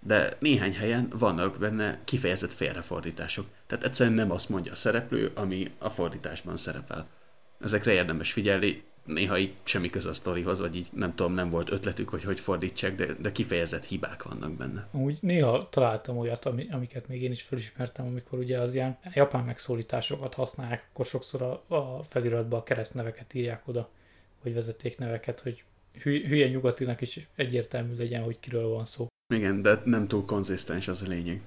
De néhány helyen vannak benne kifejezett félrefordítások. Tehát egyszerűen nem azt mondja a szereplő, ami a fordításban szerepel ezekre érdemes figyelni, néha így semmi köze a sztorihoz, vagy így nem tudom, nem volt ötletük, hogy hogy fordítsák, de, de kifejezett hibák vannak benne. Úgy néha találtam olyat, amiket még én is felismertem, amikor ugye az ilyen japán megszólításokat használják, akkor sokszor a, a feliratban a keresztneveket írják oda, vagy vezetékneveket, hogy hülye nyugatinak is egyértelmű legyen, hogy kiről van szó. Igen, de nem túl konzisztens az a lényeg.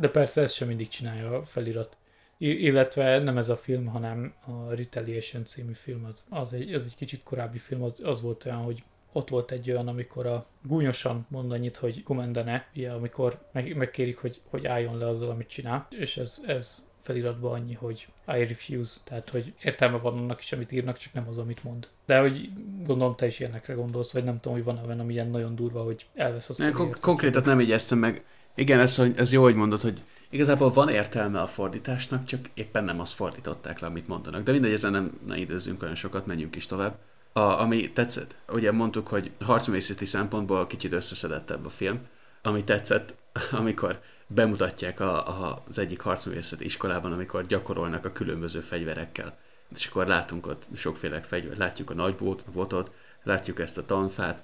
De persze ezt sem mindig csinálja a felirat illetve nem ez a film, hanem a Retaliation című film, az, az, egy, az egy kicsit korábbi film, az, az volt olyan, hogy ott volt egy olyan, amikor a gúnyosan mond annyit, hogy komendene, ugye, amikor meg, megkérik, hogy, hogy álljon le azzal, amit csinál, és ez, ez feliratban annyi, hogy I refuse, tehát hogy értelme van annak is, amit írnak, csak nem az, amit mond. De hogy gondolom te is ilyenekre gondolsz, vagy nem tudom, hogy van olyan, ami ilyen nagyon durva, hogy elvesz azt. Kon- konkrétat nem igyeztem meg. Igen, ez, hogy, ez jó, hogy mondod, hogy Igazából van értelme a fordításnak, csak éppen nem azt fordították le, amit mondanak. De mindegy, ezen nem ne időzzünk olyan sokat, menjünk is tovább. A, ami tetszett, ugye mondtuk, hogy harcművészeti szempontból kicsit összeszedettebb a film. Ami tetszett, amikor bemutatják a, a, az egyik harcművészeti iskolában, amikor gyakorolnak a különböző fegyverekkel. És akkor látunk ott sokféle fegyver. Látjuk a nagy botot, látjuk ezt a tanfát,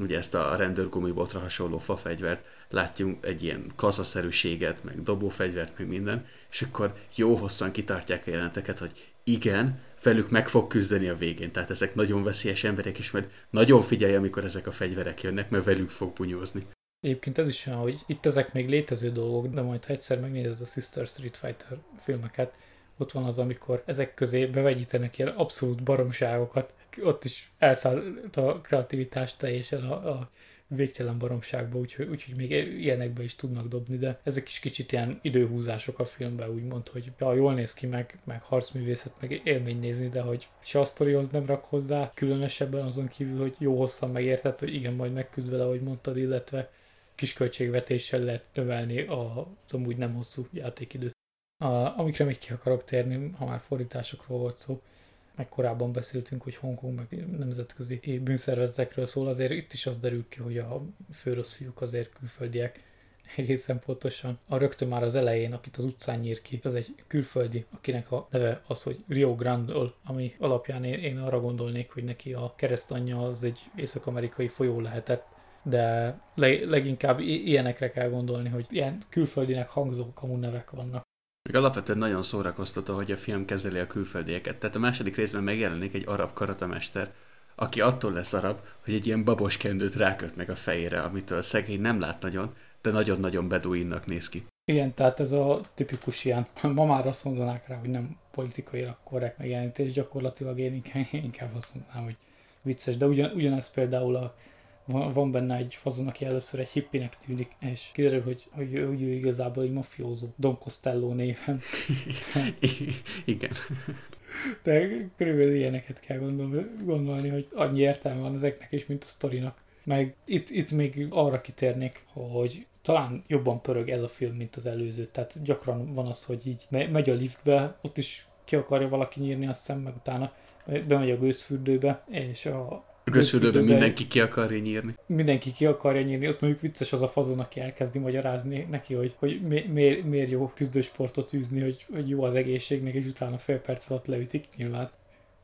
ugye ezt a rendőrgumibotra hasonló fafegyvert, látjunk egy ilyen kazaszerűséget, meg dobófegyvert, meg minden, és akkor jó hosszan kitartják a jelenteket, hogy igen, velük meg fog küzdeni a végén. Tehát ezek nagyon veszélyes emberek is, mert nagyon figyelj, amikor ezek a fegyverek jönnek, mert velük fog bunyózni. Egyébként ez is olyan, hogy itt ezek még létező dolgok, de majd ha egyszer megnézed a Sister Street Fighter filmeket, ott van az, amikor ezek közé bevegyítenek ilyen abszolút baromságokat, ott is elszállt a kreativitás teljesen a, a végtelen baromságba, úgyhogy, úgyhogy még ilyenekbe is tudnak dobni, de ezek is kicsit ilyen időhúzások a filmben, úgymond, hogy ja, jól néz ki, meg, meg harcművészet, meg élmény nézni, de hogy se a sztorihoz nem rak hozzá, különösebben azon kívül, hogy jó hosszan megértett, hogy igen, majd megküzd vele, ahogy mondtad, illetve kis költségvetéssel lehet növelni a, az amúgy nem hosszú játékidőt. A, amikre még ki akarok térni, ha már fordításokról volt szó, meg korábban beszéltünk, hogy Hongkong meg nemzetközi bűnszervezetekről szól, azért itt is az derül ki, hogy a főrosszújuk azért külföldiek egészen pontosan. A rögtön már az elején, akit az utcán nyír ki, az egy külföldi, akinek a neve az, hogy Rio Grande, ami alapján én, arra gondolnék, hogy neki a keresztanyja az egy észak-amerikai folyó lehetett, de le, leginkább ilyenekre kell gondolni, hogy ilyen külföldinek hangzó kamu nevek vannak. Még alapvetően nagyon szórakoztató, hogy a film kezeli a külföldieket. Tehát a második részben megjelenik egy arab karatamester, aki attól lesz arab, hogy egy ilyen babos kendőt rákötnek a fejére, amitől a szegény nem lát nagyon, de nagyon-nagyon beduinnak néz ki. Igen, tehát ez a tipikus ilyen, ma már azt mondanák rá, hogy nem politikai korrekt megjelenítés, gyakorlatilag én inkább azt mondanám, hogy vicces, de ugyan, ugyanez például a van, van benne egy fazon, aki először egy hippinek tűnik, és kiderül, hogy, hogy ő, ő igazából egy mafiózó, Don Costello néven. Igen. De körülbelül ilyeneket kell gondolni, gondolni, hogy annyi értelme van ezeknek is, mint a sztorinak. Meg itt, itt még arra kitérnék, hogy talán jobban pörög ez a film, mint az előző. Tehát gyakran van az, hogy így megy a liftbe, ott is ki akarja valaki nyírni, azt hiszem, meg utána bemegy a gőzfürdőbe, és a, a közfürdőben mindenki ki akarja nyírni. Mindenki ki akarja nyírni. Ott mondjuk vicces az a fazon, aki elkezdi magyarázni neki, hogy, hogy mi, miért, miért jó küzdősportot űzni, hogy, hogy jó az egészségnek, és utána fél perc alatt leütik nyilván.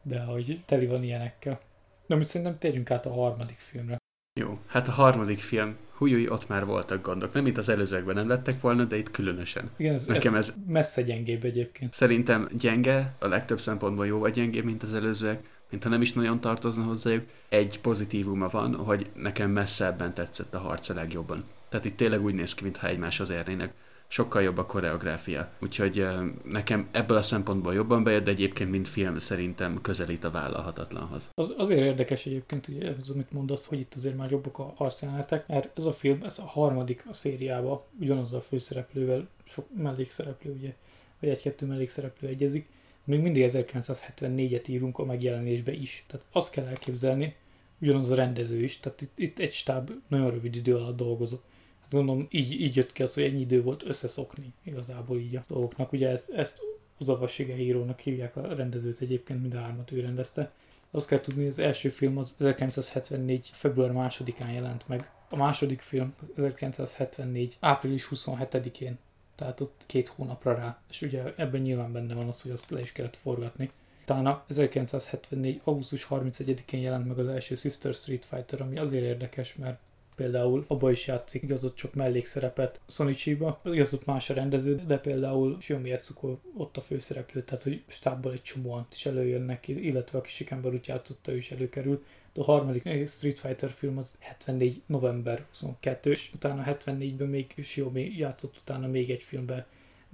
De hogy teli van ilyenekkel. De mit szerintem térjünk át a harmadik filmre. Jó, hát a harmadik film, hújúj, ott már voltak gondok. Nem, mint az előzőekben nem lettek volna, de itt különösen. Igen, ez, Nekem ez, ez messze gyengébb egyébként. Szerintem gyenge, a legtöbb szempontból jó vagy gyengébb, mint az előzőek mintha nem is nagyon tartozna hozzájuk. Egy pozitívuma van, hogy nekem messzebben tetszett a harc a legjobban. Tehát itt tényleg úgy néz ki, mintha egymáshoz érnének. Sokkal jobb a koreográfia. Úgyhogy nekem ebből a szempontból jobban bejött, de egyébként, mint film szerintem közelít a vállalhatatlanhoz. Az, azért érdekes egyébként, ugye ez, amit mondasz, hogy itt azért már jobbak a harcjelenetek, mert ez a film, ez a harmadik a szériába, ugyanazzal a főszereplővel, sok mellékszereplő, ugye, vagy egy-kettő mellékszereplő egyezik, még mindig 1974-et írunk a megjelenésbe is. Tehát azt kell elképzelni, ugyanaz a rendező is, tehát itt, itt egy stáb nagyon rövid idő alatt dolgozott. Hát gondolom, így, így jött ki az, hogy ennyi idő volt összeszokni igazából így a dolgoknak. Ugye ezt, ezt Uzavasige írónak hívják a rendezőt egyébként, mind a hármat ő rendezte. Azt kell tudni, hogy az első film az 1974. február másodikán jelent meg. A második film az 1974. április 27-én tehát ott két hónapra rá, és ugye ebben nyilván benne van az, hogy azt le is kellett forgatni. Utána 1974. augusztus 31-én jelent meg az első Sister Street Fighter, ami azért érdekes, mert például abba is játszik, igaz csak mellékszerepet Sonichi-ba, igaz ott más a rendező, de például Shiomi Etsuko ott a főszereplő, tehát hogy stábból egy csomóan is előjönnek, illetve aki Sikenbarút játszotta, ő is előkerül a harmadik Street Fighter film az 74. november 22 és utána 74-ben még Xiaomi játszott utána még egy filmben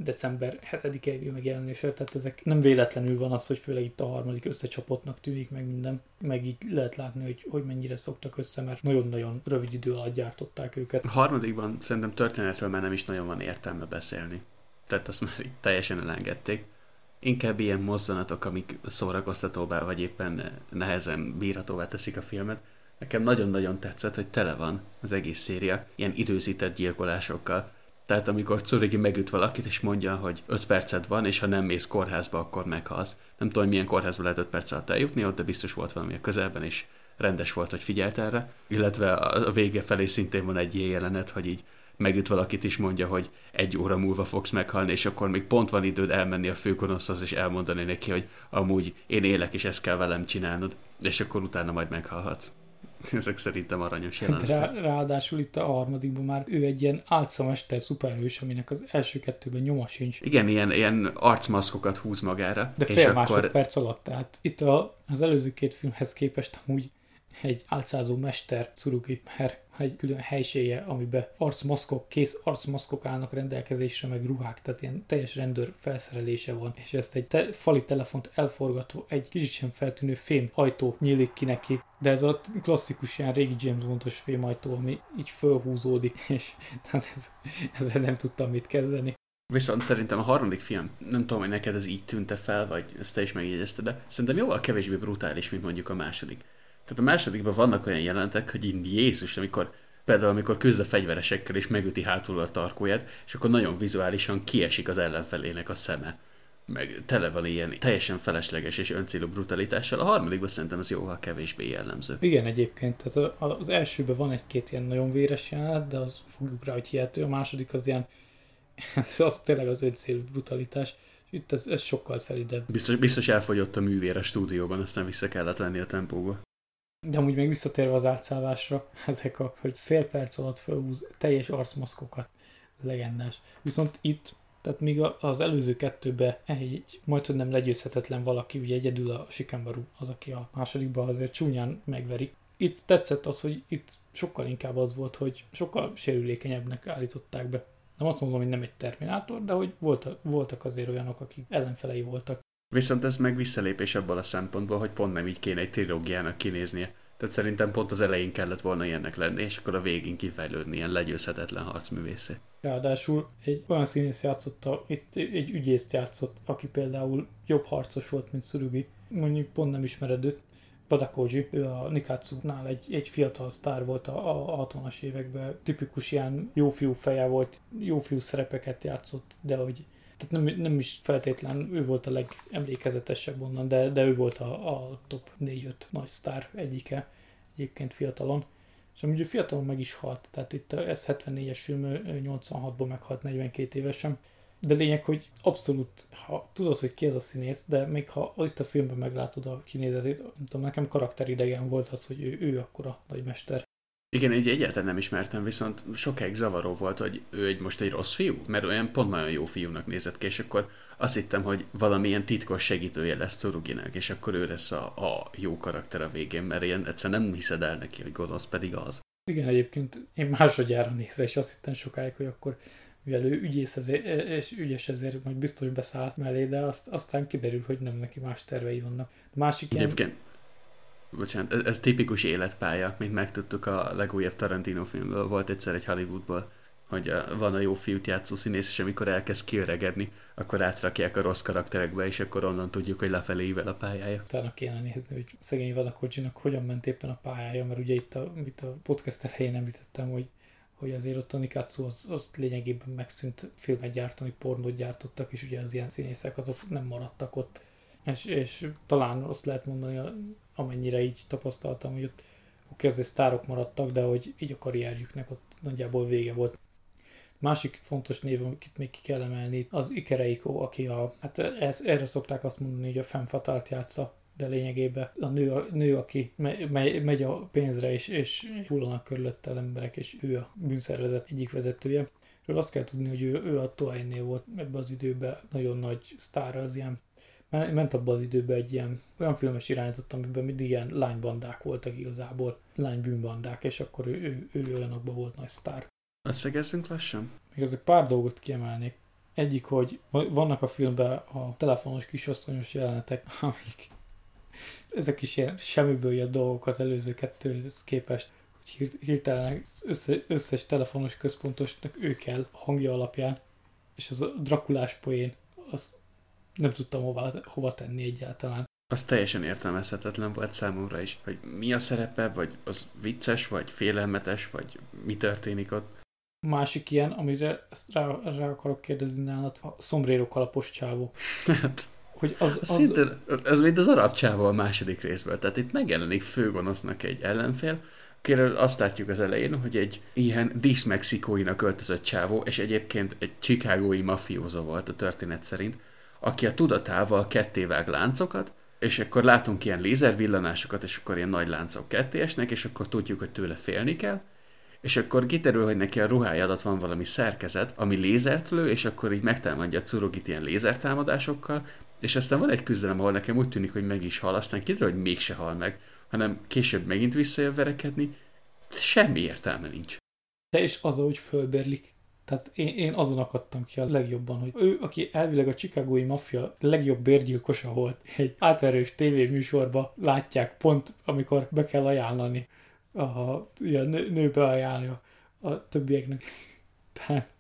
december 7-e megjelenésre, tehát ezek nem véletlenül van az, hogy főleg itt a harmadik összecsapottnak tűnik meg minden, meg így lehet látni, hogy, hogy mennyire szoktak össze, mert nagyon-nagyon rövid idő alatt gyártották őket. A harmadikban szerintem történetről már nem is nagyon van értelme beszélni. Tehát azt már így teljesen elengedték inkább ilyen mozzanatok, amik szórakoztatóbbá vagy éppen nehezen bírhatóvá teszik a filmet. Nekem nagyon-nagyon tetszett, hogy tele van az egész széria ilyen időzített gyilkolásokkal. Tehát amikor Curigi megüt valakit, és mondja, hogy 5 percet van, és ha nem mész kórházba, akkor meghalsz. Nem tudom, milyen kórházba lehet 5 perc alatt eljutni, ott de biztos volt valami a közelben, és rendes volt, hogy figyelt erre. Illetve a vége felé szintén van egy ilyen jelenet, hogy így megüt valakit is mondja, hogy egy óra múlva fogsz meghalni, és akkor még pont van időd elmenni a főkonoszhoz, és elmondani neki, hogy amúgy én élek, és ezt kell velem csinálnod, és akkor utána majd meghalhatsz. Ezek szerintem aranyos jelenetek. Rá, ráadásul itt a harmadikban már ő egy ilyen álcamester szuperhős, aminek az első kettőben nyoma sincs. Igen, ilyen, ilyen arcmaszkokat húz magára. De fél és másodperc akkor... alatt, tehát itt a, az előző két filmhez képest amúgy egy álcázó mester Tsurugi, mert egy külön helysége, amiben arcmaszkok, kész arcmaszkok állnak rendelkezésre, meg ruhák, tehát ilyen teljes rendőr felszerelése van, és ezt egy te- fali telefont elforgató, egy kicsit sem feltűnő fém ajtó nyílik ki neki, de ez a klasszikus ilyen régi James Bondos fémajtó, ami így fölhúzódik, és tehát ez, ezzel nem tudtam mit kezdeni. Viszont szerintem a harmadik film, nem tudom, hogy neked ez így tűnte fel, vagy ezt te is megjegyezted, de szerintem jóval kevésbé brutális, mint mondjuk a második. Tehát a másodikban vannak olyan jelentek, hogy így Jézus, amikor például amikor küzd a fegyveresekkel és megüti hátul a tarkóját, és akkor nagyon vizuálisan kiesik az ellenfelének a szeme. Meg tele van ilyen teljesen felesleges és öncélú brutalitással. A harmadikban szerintem ez jóval kevésbé jellemző. Igen, egyébként, tehát az elsőben van egy-két ilyen nagyon véres jelenet, de az fogjuk rá, hogy hihető. A második az ilyen, az tényleg az öncélú brutalitás. Itt ez, ez sokkal szeridebb. Biztos, biztos elfogyott a művér a stúdióban, aztán vissza kellett venni a tempóba. De amúgy még visszatérve az átszállásra, ezek a, hogy fél perc alatt felhúz teljes arcmaszkokat, legendás. Viszont itt, tehát míg az előző kettőbe egy majd hogy nem legyőzhetetlen valaki, ugye egyedül a Sikenbaru az, aki a másodikban azért csúnyán megveri. Itt tetszett az, hogy itt sokkal inkább az volt, hogy sokkal sérülékenyebbnek állították be. Nem azt mondom, hogy nem egy Terminátor, de hogy voltak, voltak azért olyanok, akik ellenfelei voltak. Viszont ez meg visszalépés abban a szempontból, hogy pont nem így kéne egy trilógiának kinéznie. Tehát szerintem pont az elején kellett volna ilyennek lenni, és akkor a végén kifejlődni ilyen legyőzhetetlen harcművészé. Ráadásul egy olyan színész játszotta, itt egy ügyészt játszott, aki például jobb harcos volt, mint Surugi. Mondjuk pont nem ismered őt. Badakoji, ő a Nikatsu-nál egy, egy fiatal sztár volt a, a 60-as években, tipikus ilyen jófiú feje volt, jófiú szerepeket játszott, de hogy tehát nem, nem is feltétlen ő volt a legemlékezetesebb onnan, de, de ő volt a, a top 4-5 nagy sztár egyike egyébként fiatalon. És amúgy fiatalon meg is halt, tehát itt ez 74-es film, 86-ban meghalt 42 évesen. De lényeg, hogy abszolút, ha tudod, hogy ki ez a színész, de még ha itt a filmben meglátod a kinézetét, nem tudom, nekem karakteridegen volt az, hogy ő, ő akkor a nagymester. Igen, egy egyáltalán nem ismertem, viszont sokáig zavaró volt, hogy ő egy most egy rossz fiú, mert olyan pont nagyon jó fiúnak nézett ki, és akkor azt hittem, hogy valamilyen titkos segítője lesz Tsuruginek, és akkor ő lesz a, a jó karakter a végén, mert ilyen egyszerűen nem hiszed el neki, hogy gonosz pedig az. Igen, egyébként én másodjára nézve, és azt hittem sokáig, hogy akkor mivel ő ügyész ezért, és ügyes ezért majd biztos beszáll mellé, de azt, aztán kiderül, hogy nem neki más tervei vannak. A másik ilyen... Egyébként bocsánat, ez, ez tipikus életpálya, mint megtudtuk a legújabb Tarantino filmből, volt egyszer egy Hollywoodból, hogy van a jó fiút játszó színész, és amikor elkezd kiöregedni, akkor átrakják a rossz karakterekbe, és akkor onnan tudjuk, hogy lefelé ível a pályája. Utána kéne nézni, hogy szegény Vadakodzsinak hogyan ment éppen a pályája, mert ugye itt a, itt a podcast elején említettem, hogy hogy azért ott a Nikatsu az, az lényegében megszűnt filmet gyártani, pornót gyártottak, és ugye az ilyen színészek azok nem maradtak ott. És, és talán azt lehet mondani amennyire így tapasztaltam, hogy ott oké, azért sztárok maradtak, de hogy így a karrierjüknek ott nagyjából vége volt. Másik fontos név, amit még ki kell emelni, az Ikereiko, aki a, hát ez, erre szokták azt mondani, hogy a femme fatalt játsza, de lényegében a nő, a nő aki me, me, megy a pénzre, és, és hullanak körülötte emberek, és ő a bűnszervezet egyik vezetője. És azt kell tudni, hogy ő, ő a Toainnél volt ebben az időben nagyon nagy sztár, az ilyen ment abban az időben egy ilyen olyan filmes irányzat, amiben mindig ilyen lánybandák voltak igazából, lánybűnbandák, és akkor ő, ő, ő olyanokban volt nagy sztár. Összegezzünk lassan? Még ezek pár dolgot kiemelnék. Egyik, hogy vannak a filmben a telefonos kisasszonyos jelenetek, amik ezek is ilyen semmiből jött dolgok az előző kettőhöz képest, hogy hirtelen össze, összes telefonos központosnak ő kell hangja alapján, és az a drakulás poén, az nem tudtam hova, hova tenni egyáltalán. Az teljesen értelmezhetetlen volt számomra is, hogy mi a szerepe, vagy az vicces, vagy félelmetes, vagy mi történik ott. Másik ilyen, amire ezt rá, rá akarok kérdezni nálad, a szombréró kalapos csávó. Hát, hogy az, az... Szinte, az mint az arab csávó a második részből. Tehát itt megjelenik főgonosznak egy ellenfél, akiről azt látjuk az elején, hogy egy ilyen díszmexikóinak öltözött csávó, és egyébként egy chicagói mafiózó volt a történet szerint, aki a tudatával kettévág láncokat, és akkor látunk ilyen lézervillanásokat, és akkor ilyen nagy láncok ketté esnek, és akkor tudjuk, hogy tőle félni kell, és akkor kiterül, hogy neki a ruhája alatt van valami szerkezet, ami lézert lő, és akkor így megtámadja a curogit ilyen lézertámadásokkal, és aztán van egy küzdelem, ahol nekem úgy tűnik, hogy meg is hal, aztán kiderül, hogy mégse hal meg, hanem később megint visszajön verekedni, semmi értelme nincs. De és az, hogy fölbérlik. Tehát én, én azon akadtam ki a legjobban, hogy ő, aki elvileg a Chicagói maffia legjobb bérgyilkosa volt, egy átverős tévéműsorba látják pont, amikor be kell ajánlani, a, a nő, nő beajánlja a többieknek. Tehát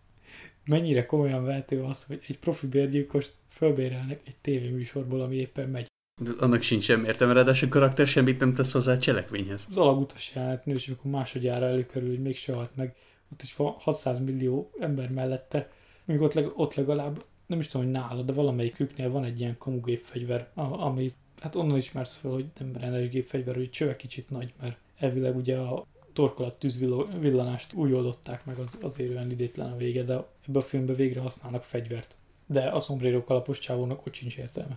mennyire komolyan vehető az, hogy egy profi bérgyilkost fölbérelnek egy tévéműsorból, ami éppen megy. De annak sincs sem értelme, ráadásul a karakter semmit nem tesz hozzá a cselekményhez. Az alagutas jelenetnél, és amikor másodjára előkerül, hogy még se halt meg, ott is van 600 millió ember mellette, még ott, leg, ott legalább, nem is tudom, hogy nála, de valamelyiküknél van egy ilyen kamugépfegyver, ami, hát onnan ismersz fel, hogy nem rendes gépfegyver, hogy csöve kicsit nagy, mert elvileg ugye a torkolat tűzvillanást úgy oldották meg, az, azért olyan idétlen a vége, de ebbe a filmbe végre használnak fegyvert. De a szombréró kalapos csávónak ott sincs értelme.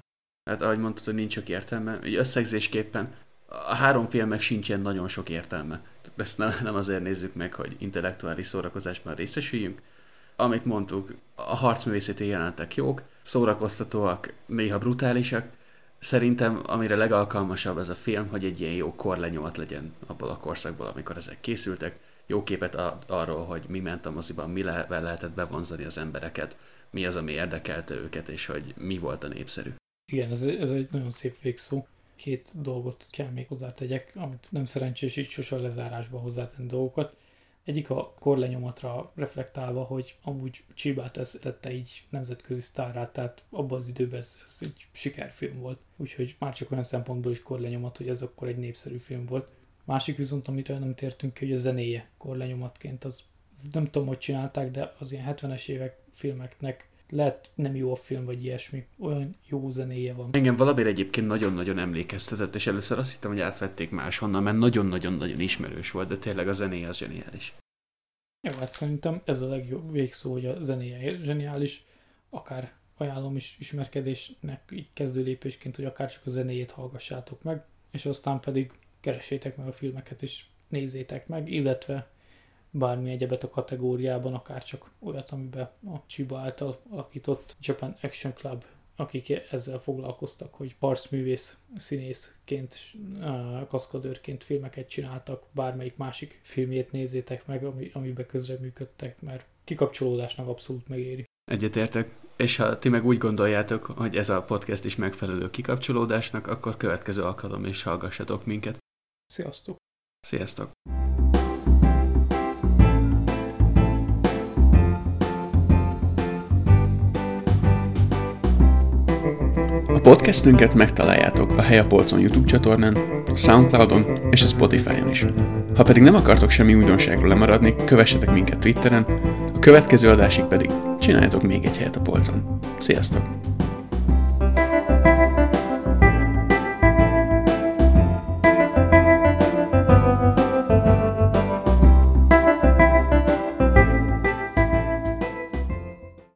Hát ahogy mondtad, hogy nincs sok értelme, ugye összegzésképpen a három filmek sincsen nagyon sok értelme. Ezt nem, nem azért nézzük meg, hogy intellektuális szórakozásban részesüljünk. Amit mondtuk, a harcművészeti jelenetek jók, szórakoztatóak, néha brutálisak. Szerintem amire legalkalmasabb ez a film, hogy egy ilyen jó korlenyomat legyen abból a korszakból, amikor ezek készültek. Jó képet a- arról, hogy mi ment a moziban, mi le- lehetett bevonzani az embereket, mi az, ami érdekelte őket, és hogy mi volt a népszerű. Igen, ez, ez egy nagyon szép végszó. Két dolgot kell még hozzátegyek, amit nem szerencsés így sose lezárásban hozzátenni dolgokat. Egyik a korlenyomatra reflektálva, hogy amúgy Csibát ez tette így nemzetközi sztárát, tehát abban az időben ez, ez egy sikerfilm volt. Úgyhogy már csak olyan szempontból is korlenyomat, hogy ez akkor egy népszerű film volt. Másik viszont, amiről nem tértünk ki, hogy a zenéje korlenyomatként, az nem tudom, hogy csinálták, de az ilyen 70-es évek filmeknek lehet nem jó a film, vagy ilyesmi, olyan jó zenéje van. Engem valamire egyébként nagyon-nagyon emlékeztetett, és először azt hittem, hogy átvették máshonnan, mert nagyon-nagyon-nagyon ismerős volt, de tényleg a zenéje az zseniális. Jó, hát szerintem ez a legjobb végszó, hogy a zenéje zseniális, akár ajánlom is ismerkedésnek így kezdő lépésként, hogy akár csak a zenéjét hallgassátok meg, és aztán pedig keressétek meg a filmeket és nézzétek meg, illetve bármi egyebet a kategóriában, akár csak olyat, amiben a Chiba által alakított Japan Action Club, akik ezzel foglalkoztak, hogy harcművész, színészként, kaszkadőrként filmeket csináltak, bármelyik másik filmjét nézzétek meg, ami, amiben közreműködtek, mert kikapcsolódásnak abszolút megéri. Egyetértek, és ha ti meg úgy gondoljátok, hogy ez a podcast is megfelelő kikapcsolódásnak, akkor következő alkalom is hallgassatok minket. Sziasztok! Sziasztok! Podcastünket megtaláljátok a Helya Polcon YouTube csatornán, a Soundcloudon és a Spotify-on is. Ha pedig nem akartok semmi újdonságról lemaradni, kövessetek minket Twitteren, a következő adásig pedig csináljatok még egy helyet a polcon. Sziasztok!